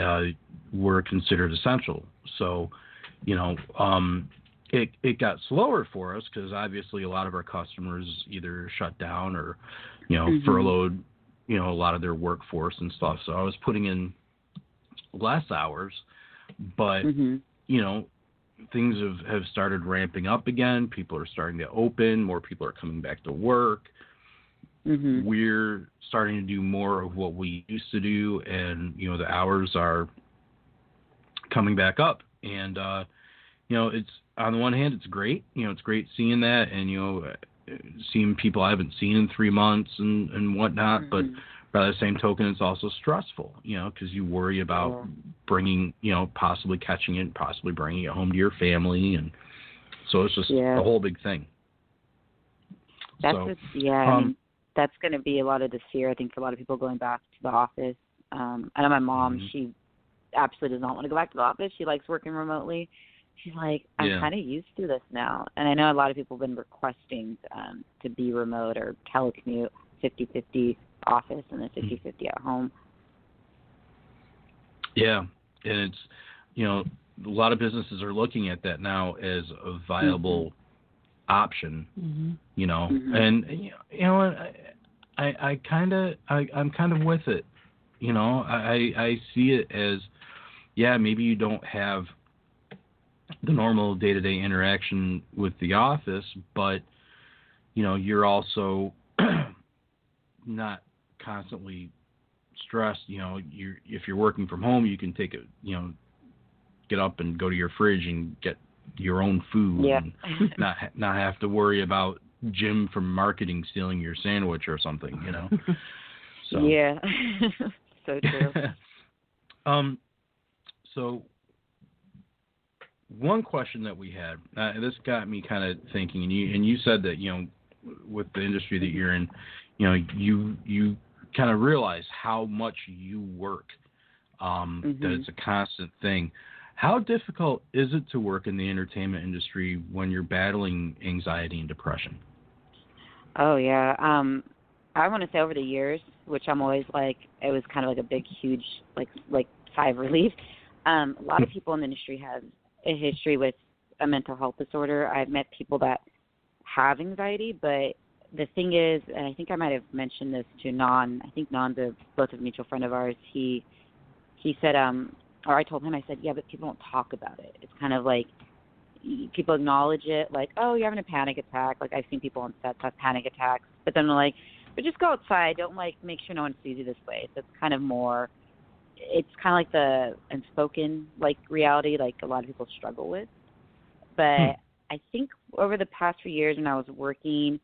uh, we're considered essential. So, you know, um, it it got slower for us because obviously a lot of our customers either shut down or, you know, Mhm. furloughed, you know, a lot of their workforce and stuff. So I was putting in less hours, but mhm, you know, things have, have started ramping up again. People are starting to open. More people are coming back to work. Mhm, We're starting to do more of what we used to do, and you know, the hours are coming back up. And uh, you know, it's on the one hand, it's great. You know, it's great seeing that, and you know, seeing people I haven't seen in three months and and whatnot. But mhm. by the same token, it's also stressful, you know, because you worry about Yeah. bringing, you know, possibly catching it, possibly bringing it home to your family, and so it's just Yeah. a whole big thing. That's so, yeah. Um, that's going to be a lot of this fear. I think for a lot of people going back to the office. Um, I know my mom. Mhm. She absolutely does not want to go back to the office. She likes working remotely. She's like, I'm Yeah. kind of used to this now. And I know a lot of people have been requesting um, to be remote or telecommute, 50-50 office and then 50-50 at home. yeah, and it's, you know, a lot of businesses are looking at that now as a viable option, Mm-hmm. you know, Mhm. and you know, you know what, I, I, I kind of, I, I'm kind of with it, you know, I, I see it as, yeah, maybe you don't have the normal day-to-day interaction with the office, but you know, you're also *clears throat* not constantly stressed. You know, you're if you're working from home, you can take a, you know, get up and go to your fridge and get your own food Yeah. and *laughs* not not have to worry about Jim from marketing stealing your sandwich or something, you know. *laughs* So Yeah. *laughs* so true. um, so one question that we had, uh, this got me kind of thinking, and you and you said that you know, with the industry that you're in, you know, you you kind of realize how much you work, um, that Mhm. it's a constant thing. How difficult is it to work in the entertainment industry when you're battling anxiety and depression? Oh yeah. Um I want to say over the years, which I'm always like it was kind of like a big huge like like sigh of relief. Um a lot of people in the industry have a history with a mental health disorder. I've met people that have anxiety, but the thing is, and I think I might have mentioned this to Non. I think Non's a both a mutual friend of ours. He he said, um, or I told him, I said, yeah, but people don't talk about it. It's kind of like people acknowledge it, like, oh, you're having a panic attack. Like I've seen people on sets have panic attacks, but then they're like, but just go outside. Don't like make sure no one sees you this way. So it's kind of more. It's kind of like the unspoken like reality, like a lot of people struggle with. But Hmm. I think over the past few years when I was working,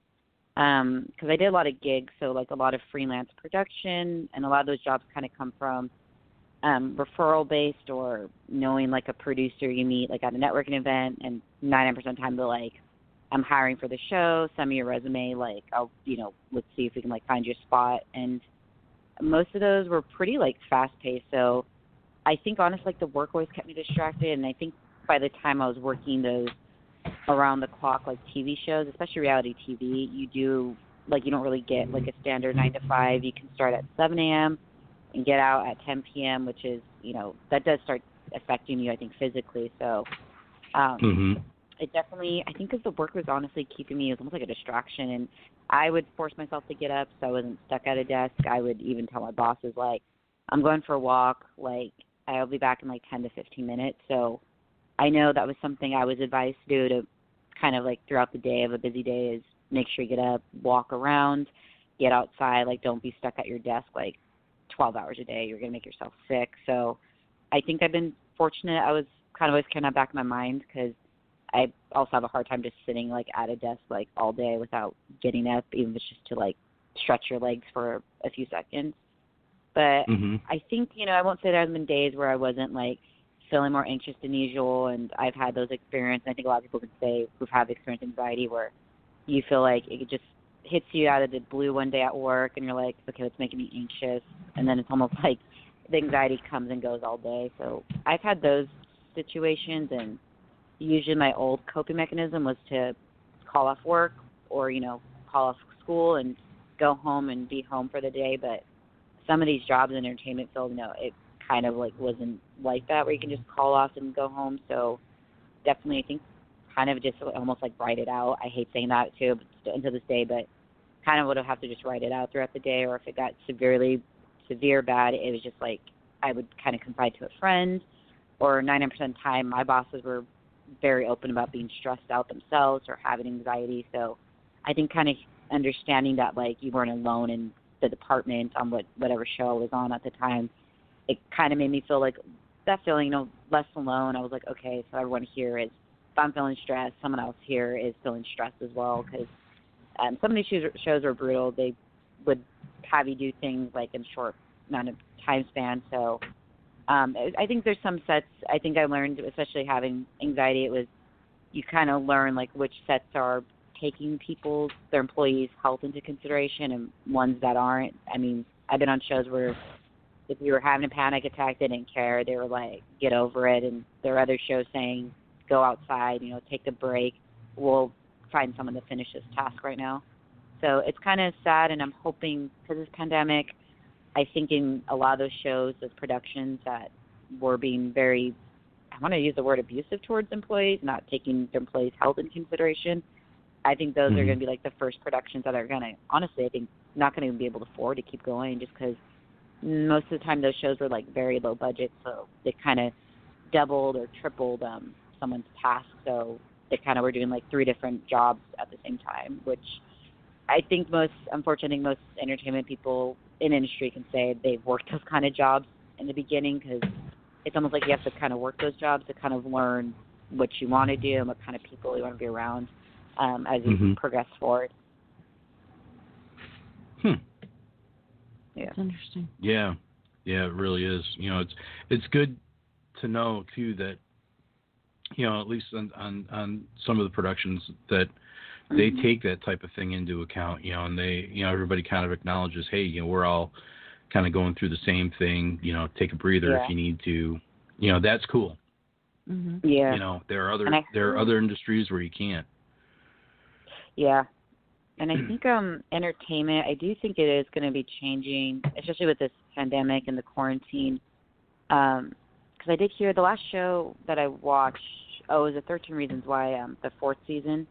um, because I did a lot of gigs, so like a lot of freelance production, and a lot of those jobs kind of come from um, referral based or knowing like a producer you meet like at a networking event, and ninety percent of the time they're like, "I'm hiring for the show. Send me your resume. Like I'll, you know, let's see if we can like find your spot." And most of those were pretty like fast paced. So I think honestly, like the work always kept me distracted, and I think by the time I was working those around the clock like TV shows, especially reality TV, you do like you don't really get like a standard nine to five. You can start at seven AM and get out at ten PM, which is, you know, that does start affecting you I think physically. So um Mm-hmm. it definitely I think because the work was honestly keeping me it was almost like a distraction and I would force myself to get up so I wasn't stuck at a desk. I would even tell my bosses like I'm going for a walk, like I'll be back in like 10 to 15 minutes. So I know that was something I was advised to do to kind of like throughout the day of a busy day is make sure you get up, walk around, get outside, like don't be stuck at your desk like 12 hours a day. You're going to make yourself sick. So I think I've been fortunate. I was kind of always kind of back in my mind because I also have a hard time just sitting like at a desk like all day without getting up, even if it's just to like stretch your legs for a few seconds. But hmm I think you know I won't say there have been days where I wasn't like feeling more anxious than usual, and I've had those experiences. I think a lot of people can say who've had experienced anxiety where you feel like it just hits you out of the blue one day at work, and you're like, okay, it's making me anxious, and then it's almost *laughs* like the anxiety comes and goes all day. So I've had those situations, and usually my old coping mechanism was to call off work or you know call off school and go home and be home for the day. But some of these jobs in entertainment field, you know, it kind of like wasn't like that where you can just call off and go home. So definitely, I think kind of just almost like write it out. I hate saying that too, but until this day, but kind of would have to just write it out throughout the day. Or if it got severely severe bad, it was just like I would kind of confide to a friend. Or 90% of the time, my bosses were very open about being stressed out themselves or having anxiety. So I think kind of understanding that like you weren't alone in the department on what whatever show I was on at the time, it kind of made me feel like that feeling, you know, less alone. I was like, okay, so everyone here is, if I'm feeling stressed, someone else here is feeling stressed as well. Because um, some of these shows, are brutal. They would have you do things like in short amount of time span. So um, I I think there's some sets. I think I learned, especially having anxiety, it was you kind of learn like which sets are taking people's their employees' health into consideration and ones that aren't. I mean, I've been on shows where if you were having a panic attack, they didn't care. They were like, get over it. And there are other shows saying, go outside, you know, take a break. We'll find someone to finish this task right now. So it's kind of sad, and I'm hoping because this pandemic, I think in a lot of those shows, those productions that were being very, I want to use the word abusive towards employees, not taking their employees' health into consideration. I think those are Mhm. going to be like the first productions that are going to, honestly, I think not going to be able to afford to keep going just because most of the time those shows were like very low budget, so they kind of doubled or tripled um, someone's task. So they kind of were doing like three different jobs at the same time, which I think most, unfortunately, I think most entertainment people in industry can say they've worked those kind of jobs in the beginning because it's almost like you have to kind of work those jobs to kind of learn what you want to do and what kind of people you want to be around um, as you Mhm. progress forward. Hmm. Yeah. It's interesting. Yeah, yeah, it really is. You know, it's it's good to know too that you know at least on on, on some of the productions that they Mhm. take that type of thing into account. You know, and they you know everybody kind of acknowledges, hey, you know, we're all kind of going through the same thing. You know, take a breather Yeah. if you need to. You know, that's cool. hmm Yeah. You know, there are other I there are other industries where you can't. Yeah. And I *clears throat* think um entertainment, I do think it is going to be changing, especially with this pandemic and the quarantine. Um cuz I did hear the last show that I watched, oh, it was the 13 Reasons Why um the fourth season.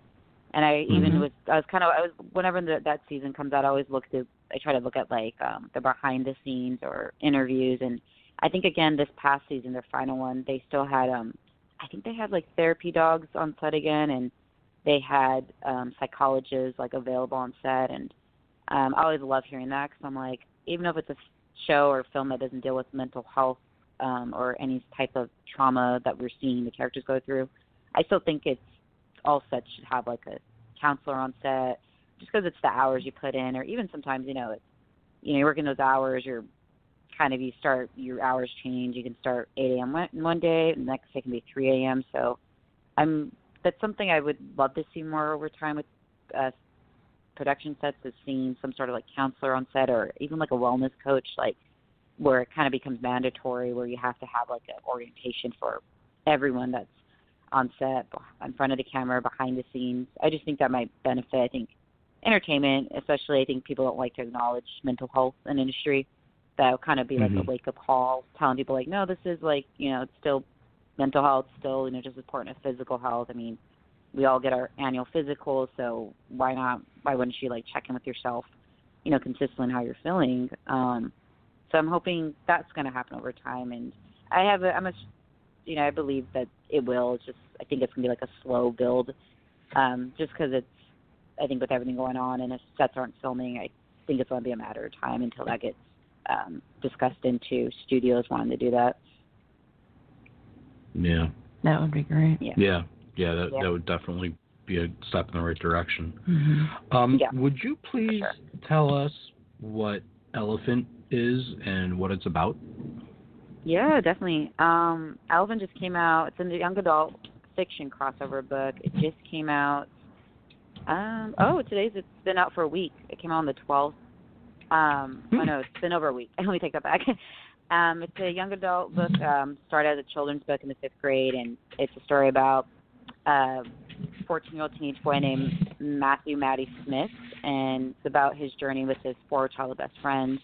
And I even Mhm. was I was kind of I was whenever the, that season comes out, I always look to I try to look at like um the behind the scenes or interviews and I think again this past season, their final one, they still had um I think they had like therapy dogs on set again and they had um psychologists like available on set and um I always love hearing that cuz I'm like even if it's a show or film that doesn't deal with mental health um or any type of trauma that we're seeing the characters go through I still think it's all sets should have like a counselor on set just because it's the hours you put in or even sometimes you know it's you know you're working those hours you're kind of you start your hours change you can start 8 a.m one one day and the next day can be 3 a.m so i'm that's something I would love to see more over time with uh, production sets is seeing some sort of like counselor on set or even like a wellness coach, like where it kind of becomes mandatory, where you have to have like an orientation for everyone that's on set, in front of the camera, behind the scenes. I just think that might benefit. I think entertainment, especially, I think people don't like to acknowledge mental health in industry. That would kind of be like Mhm. a wake up call, telling people like, no, this is like you know, it's still mental health, still you know, just as important as physical health. I mean, we all get our annual physicals, so why not? Why wouldn't you like check in with yourself, you know, consistently on how you're feeling? Um, so I'm hoping that's going to happen over time, and I have a, I'm a, you know, I believe that it will. It's just I think it's going to be like a slow build, um, just because it's, I think with everything going on and if sets aren't filming, I think it's going to be a matter of time until that gets um, discussed into studios wanting to do that. Yeah. That would be great. Yeah. Yeah. Yeah. That Yeah. that would definitely be a step in the right direction. hmm Um, Yeah. Would you please Sure. tell us what Elephant is and what it's about? Yeah, definitely. Um, Elephant just came out. It's a young adult fiction crossover book. It just came out. Um, oh, today's it's been out for a week. It came out on the 12th. Um, oh no, it's been over a week. *laughs* Let me take that back. *laughs* um, it's a young adult book. Um, started as a children's book in the fifth grade, and it's a story about a 14-year-old teenage boy named Matthew Maddie Smith, and it's about his journey with his four childhood best friends,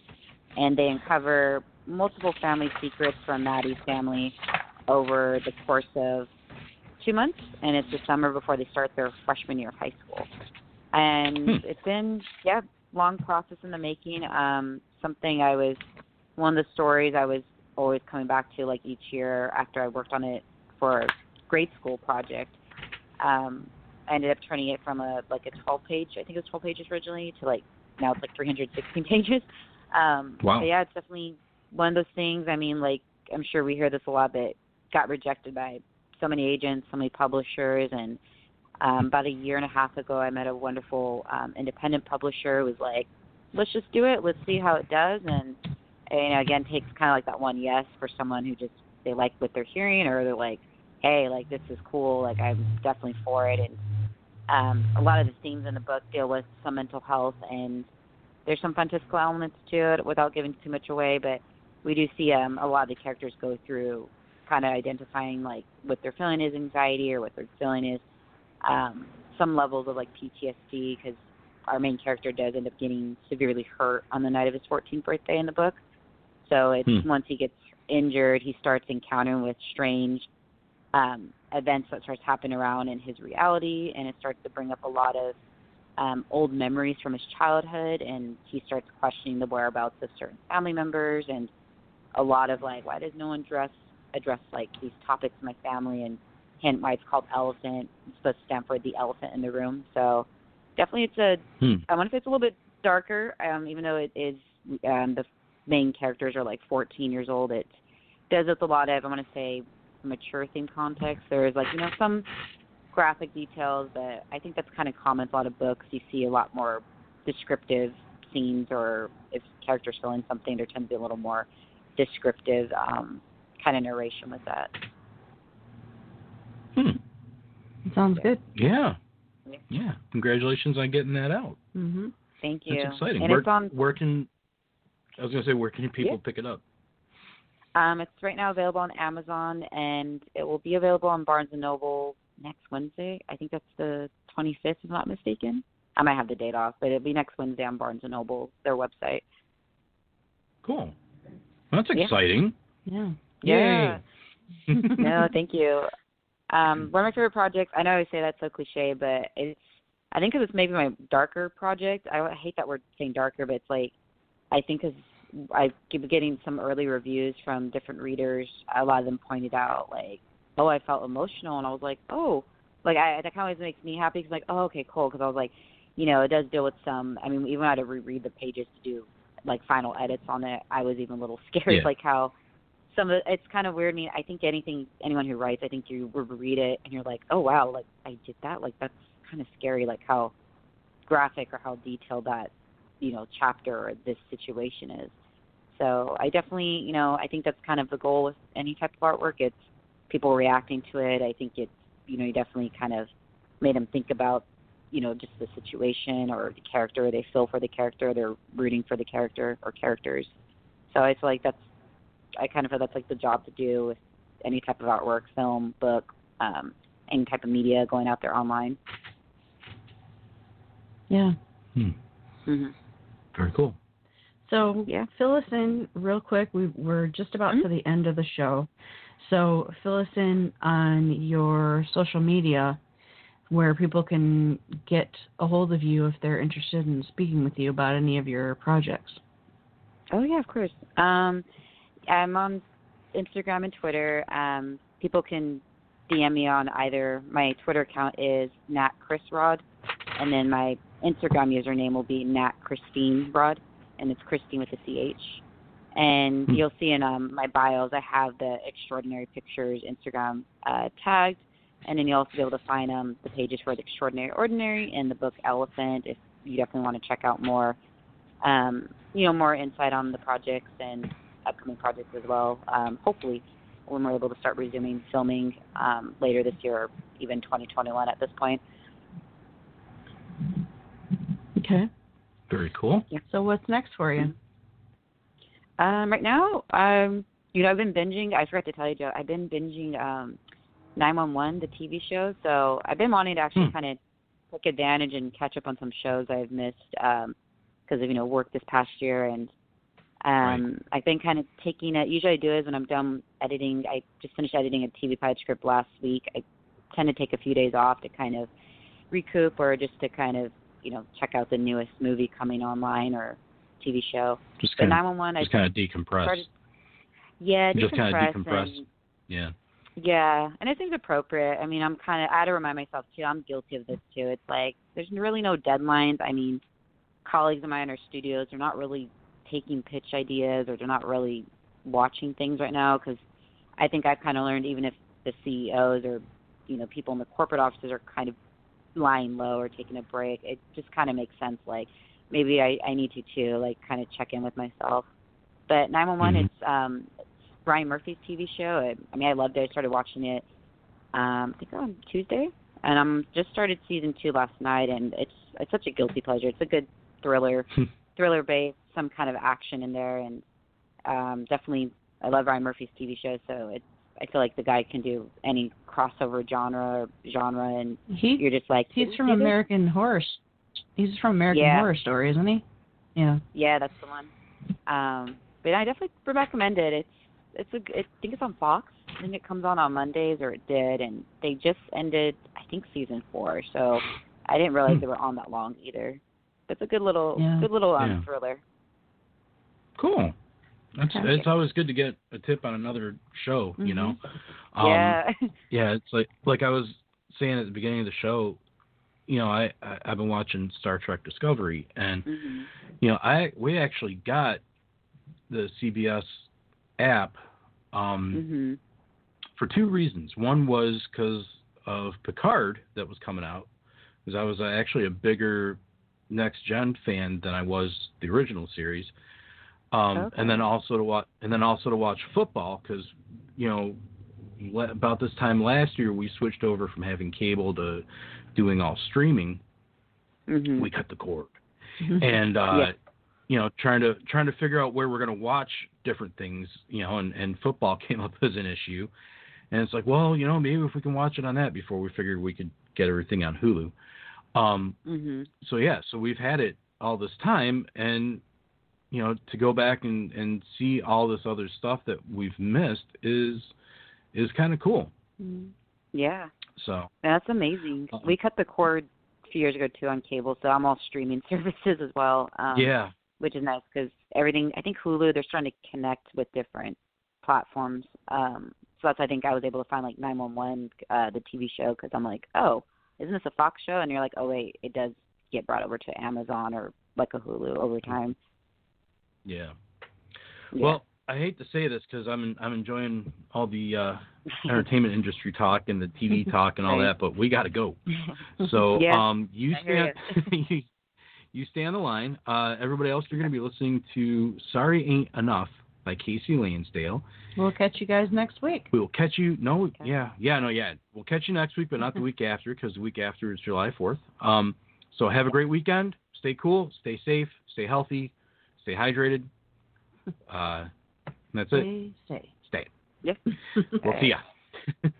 and they uncover multiple family secrets from Maddie's family over the course of two months, and it's the summer before they start their freshman year of high school. And Hmm. it's been yeah, long process in the making. Um, something I was one of the stories I was always coming back to like each year after I worked on it for a grade school project. Um, I ended up turning it from a like a 12 page, I think it was 12 pages originally, to like now it's like 316 pages. Um, Wow. yeah, it's definitely one of those things. I mean, like I'm sure we hear this a lot, but got rejected by so many agents, so many publishers, and um, about a year and a half ago, I met a wonderful um, independent publisher. who was like, "Let's just do it. Let's see how it does." And, and you know, again, takes kind of like that one yes for someone who just they like what they're hearing, or they're like, "Hey, like this is cool. Like I'm definitely for it." And um, a lot of the themes in the book deal with some mental health, and there's some fantastical elements to it without giving too much away. But we do see um, a lot of the characters go through kind of identifying like what they're feeling is anxiety or what they're feeling is um, some levels of like PTSD because our main character does end up getting severely hurt on the night of his 14th birthday in the book. So it's Hmm. once he gets injured, he starts encountering with strange um, events that starts happening around in his reality, and it starts to bring up a lot of um, old memories from his childhood, and he starts questioning the whereabouts of certain family members, and a lot of like, why does no one dress address like these topics in my family, and hint why it's called Elephant. It's supposed to stand for the elephant in the room. So definitely, it's a Hmm. I want to say it's a little bit darker, um, even though it is um, the main characters are like 14 years old. It does with a lot of I want to say mature theme context. There's like you know some graphic details, but I think that's kind of common with a lot of books. You see a lot more descriptive scenes, or if characters feeling something, there tends to be a little more descriptive um, kind of narration with that. Hmm. Sounds good. Yeah. Yeah. Yeah. Congratulations on getting that out. Mm-hmm. Thank you. That's exciting. And where, it's on where can I was gonna say where can people Yeah. pick it up? Um, it's right now available on Amazon, and it will be available on Barnes and Noble next Wednesday. I think that's the 25th, if I'm not mistaken. I might have the date off, but it'll be next Wednesday on Barnes and Noble, their website. Cool. That's exciting. Yeah. Yeah. Yay. no, thank you. Um, one of my favorite projects. I know I say that's so cliche, but it's. I think 'cause it's maybe my darker project. I hate that word saying darker, but it's like I think because I keep getting some early reviews from different readers. A lot of them pointed out like, "Oh, I felt emotional," and I was like, "Oh." Like I, that kind of always makes me happy because like, oh, okay, cool. Because I was like, you know, it does deal with some. I mean, even I had to reread the pages to do like final edits on it, I was even a little *laughs* scared, Yeah. like how some of it's kind of weird. I mean, I think anything anyone who writes, I think you read it and you're like, oh wow, like I did that. Like that's kind of scary. Like how graphic or how detailed that you know chapter or this situation is. So I definitely, you know, I think that's kind of the goal with any type of artwork. It's people reacting to it. I think it's, you know, you definitely kind of made them think about, you know, just the situation or the character. They feel for the character. They're rooting for the character or characters. So I feel like that's, I kind of feel that's like the job to do with any type of artwork, film, book, um, any type of media going out there online. Yeah. Hmm. hmm Very cool. So Yeah. fill us in real quick. We, we're just about Mhm. to the end of the show. So fill us in on your social media where people can get a hold of you if they're interested in speaking with you about any of your projects. Oh yeah, of course. Um, I'm on Instagram and Twitter. Um, people can DM me on either. My Twitter account is Nat Chris Rod, and then my Instagram username will be Nat Christine Rod, and it's Christine with a C H. And Hmm. you'll see in um, my bios, I have the Extraordinary Pictures Instagram uh, tagged, and then you'll also be able to find um, the pages for the Extraordinary Ordinary and the book Elephant if you definitely want to check out more, um, you know, more insight on the projects and upcoming projects as well. Um, hopefully, when we're able to start resuming filming um, later this year or even 2021 at this point. Okay. Very cool. So what's next for you? Um, right now, um, you know, I've been binging. I forgot to tell you, Joe. I've been binging um, 911, the TV show. So I've been wanting to actually Hmm. kind of take advantage and catch up on some shows I've missed because of you know work this past year, and um, I've been kind of taking it. Usually, I do is when I'm done editing. I just finished editing a TV pilot script last week. I tend to take a few days off to kind of recoup or just to kind of you know check out the newest movie coming online or TV show. Just kind of 911, I just kind of decompress. started yeah, Just kinda decompress decompress. and- Yeah. yeah, and it seems appropriate. I mean, I'm kind of I had to remind myself too. I'm guilty of this too. It's like there's really no deadlines. I mean, colleagues of mine in our studios are not really taking pitch ideas or they're not really watching things right now because I think I've kind of learned even if the CEOs or you know people in the corporate offices are kind of lying low or taking a break, it just kind of makes sense. Like maybe I I need to too, like kind of check in with myself. But 911, Mhm. it's um Ryan Murphy's TV show. I, I mean, I loved it. I started watching it, um, I think on Tuesday, and I'm just started season two last night, and it's it's such a guilty pleasure. It's a good thriller, *laughs* thriller based, some kind of action in there, and um, definitely I love Ryan Murphy's TV show. So it's I feel like the guy can do any crossover genre or genre, and He you're just like he's from American Horror. He's from American Yeah. Horror Story, isn't he? Yeah. Yeah, that's the one. Um, but I definitely recommend it. It's it's a g- I think it's on Fox. I think it comes on on Mondays, or it did, and they just ended I think season four. So I didn't realize Hmm. they were on that long either. But it's a good little Yeah. good little um, Yeah. thriller. Cool. That's Okay. it's always good to get a tip on another show, you know. Um, yeah. *laughs* Yeah, it's like like I was saying at the beginning of the show, you know, I, I I've been watching Star Trek Discovery and hmm you know, I we actually got the CBS app um hmm for two reasons. One was cuz of Picard that was coming out because I was uh, actually a bigger next gen fan than I was the original series. Um, Okay. and then also to watch and then also to watch football because you know about this time last year we switched over from having cable to doing all streaming hmm we cut the cord. And uh Yeah. you know trying to trying to figure out where we're going to watch different things you know and and football *laughs* came up as an issue. And it's like well you know maybe if we can watch it on that before we figured we could get everything on Hulu. Um hmm so yeah so we've had it all this time and you know to go back and and see all this other stuff that we've missed is is kind of cool Yeah. So That's amazing. Um, we cut the cord a few years ago too on cable, so I'm all streaming *laughs* services as well. Um, yeah which is nice because everything. I think Hulu they're trying to connect with different platforms. Um, so that's I think I was able to find like 911, uh, the TV show, because I'm like, oh, isn't this a Fox show? And you're like, oh wait, it does get brought over to Amazon or like a Hulu over time. yeah Yeah. Well, I hate to say this because I'm I'm enjoying all the uh, entertainment industry talk and the TV *laughs* talk and all that, but we got to go. *laughs* So um, you I stay *laughs* you, you stay on the line. Uh, everybody else, you're going to be listening to "Sorry Ain't Enough" by Casey Lansdale. We'll catch you guys next week. We will catch you. No, Okay. yeah, yeah, no, yeah. We'll catch you next week, but not the week after because the week after is July 4th. Um, so have a great weekend. Stay cool. Stay safe. Stay healthy. Stay hydrated. Uh, that's stay, it. Stay. Stay. Yep. *laughs* We'll see ya. *laughs*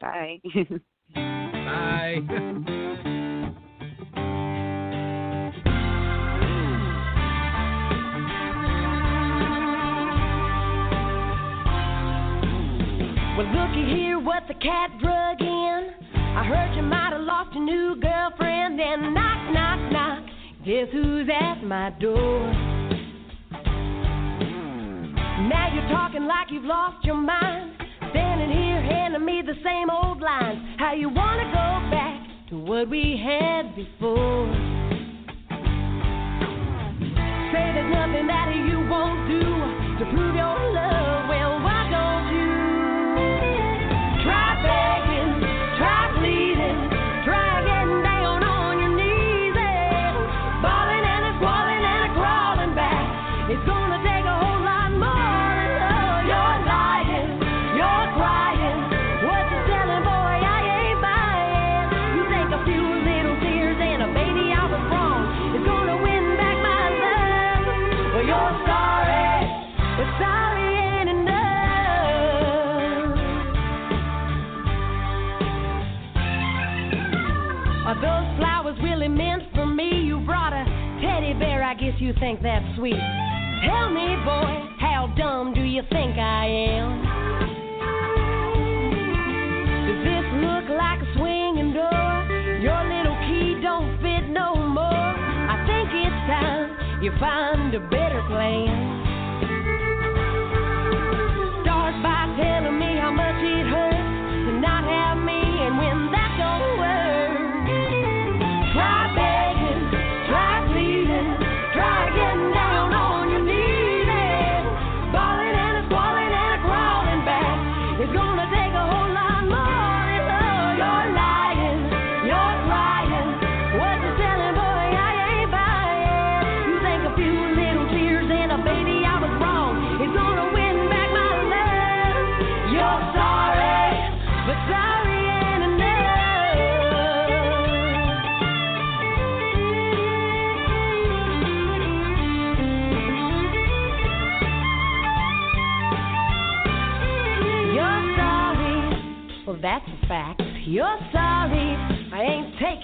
Bye. Bye. Well, looky here, what the cat drug in. I heard you might have lost your new girlfriend. Then knock, knock, knock. Guess who's at my door? You're talking like you've lost your mind. Standing here handing me the same old lines. How you wanna go back to what we had before? Say there's nothing that you won't do to prove your love. think that's sweet? Tell me, boy, how dumb do you think I am? Does this look like a swinging door? Your little key don't fit no more. I think it's time you find a better plan.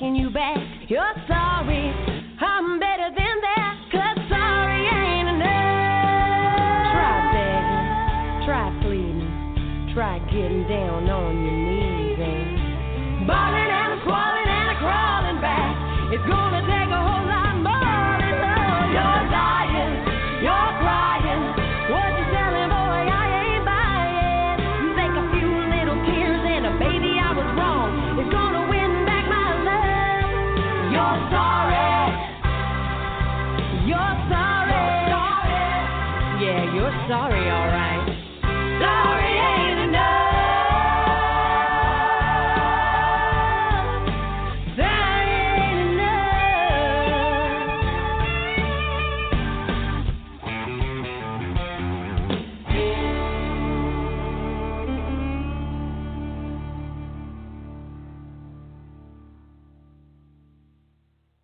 taking you back.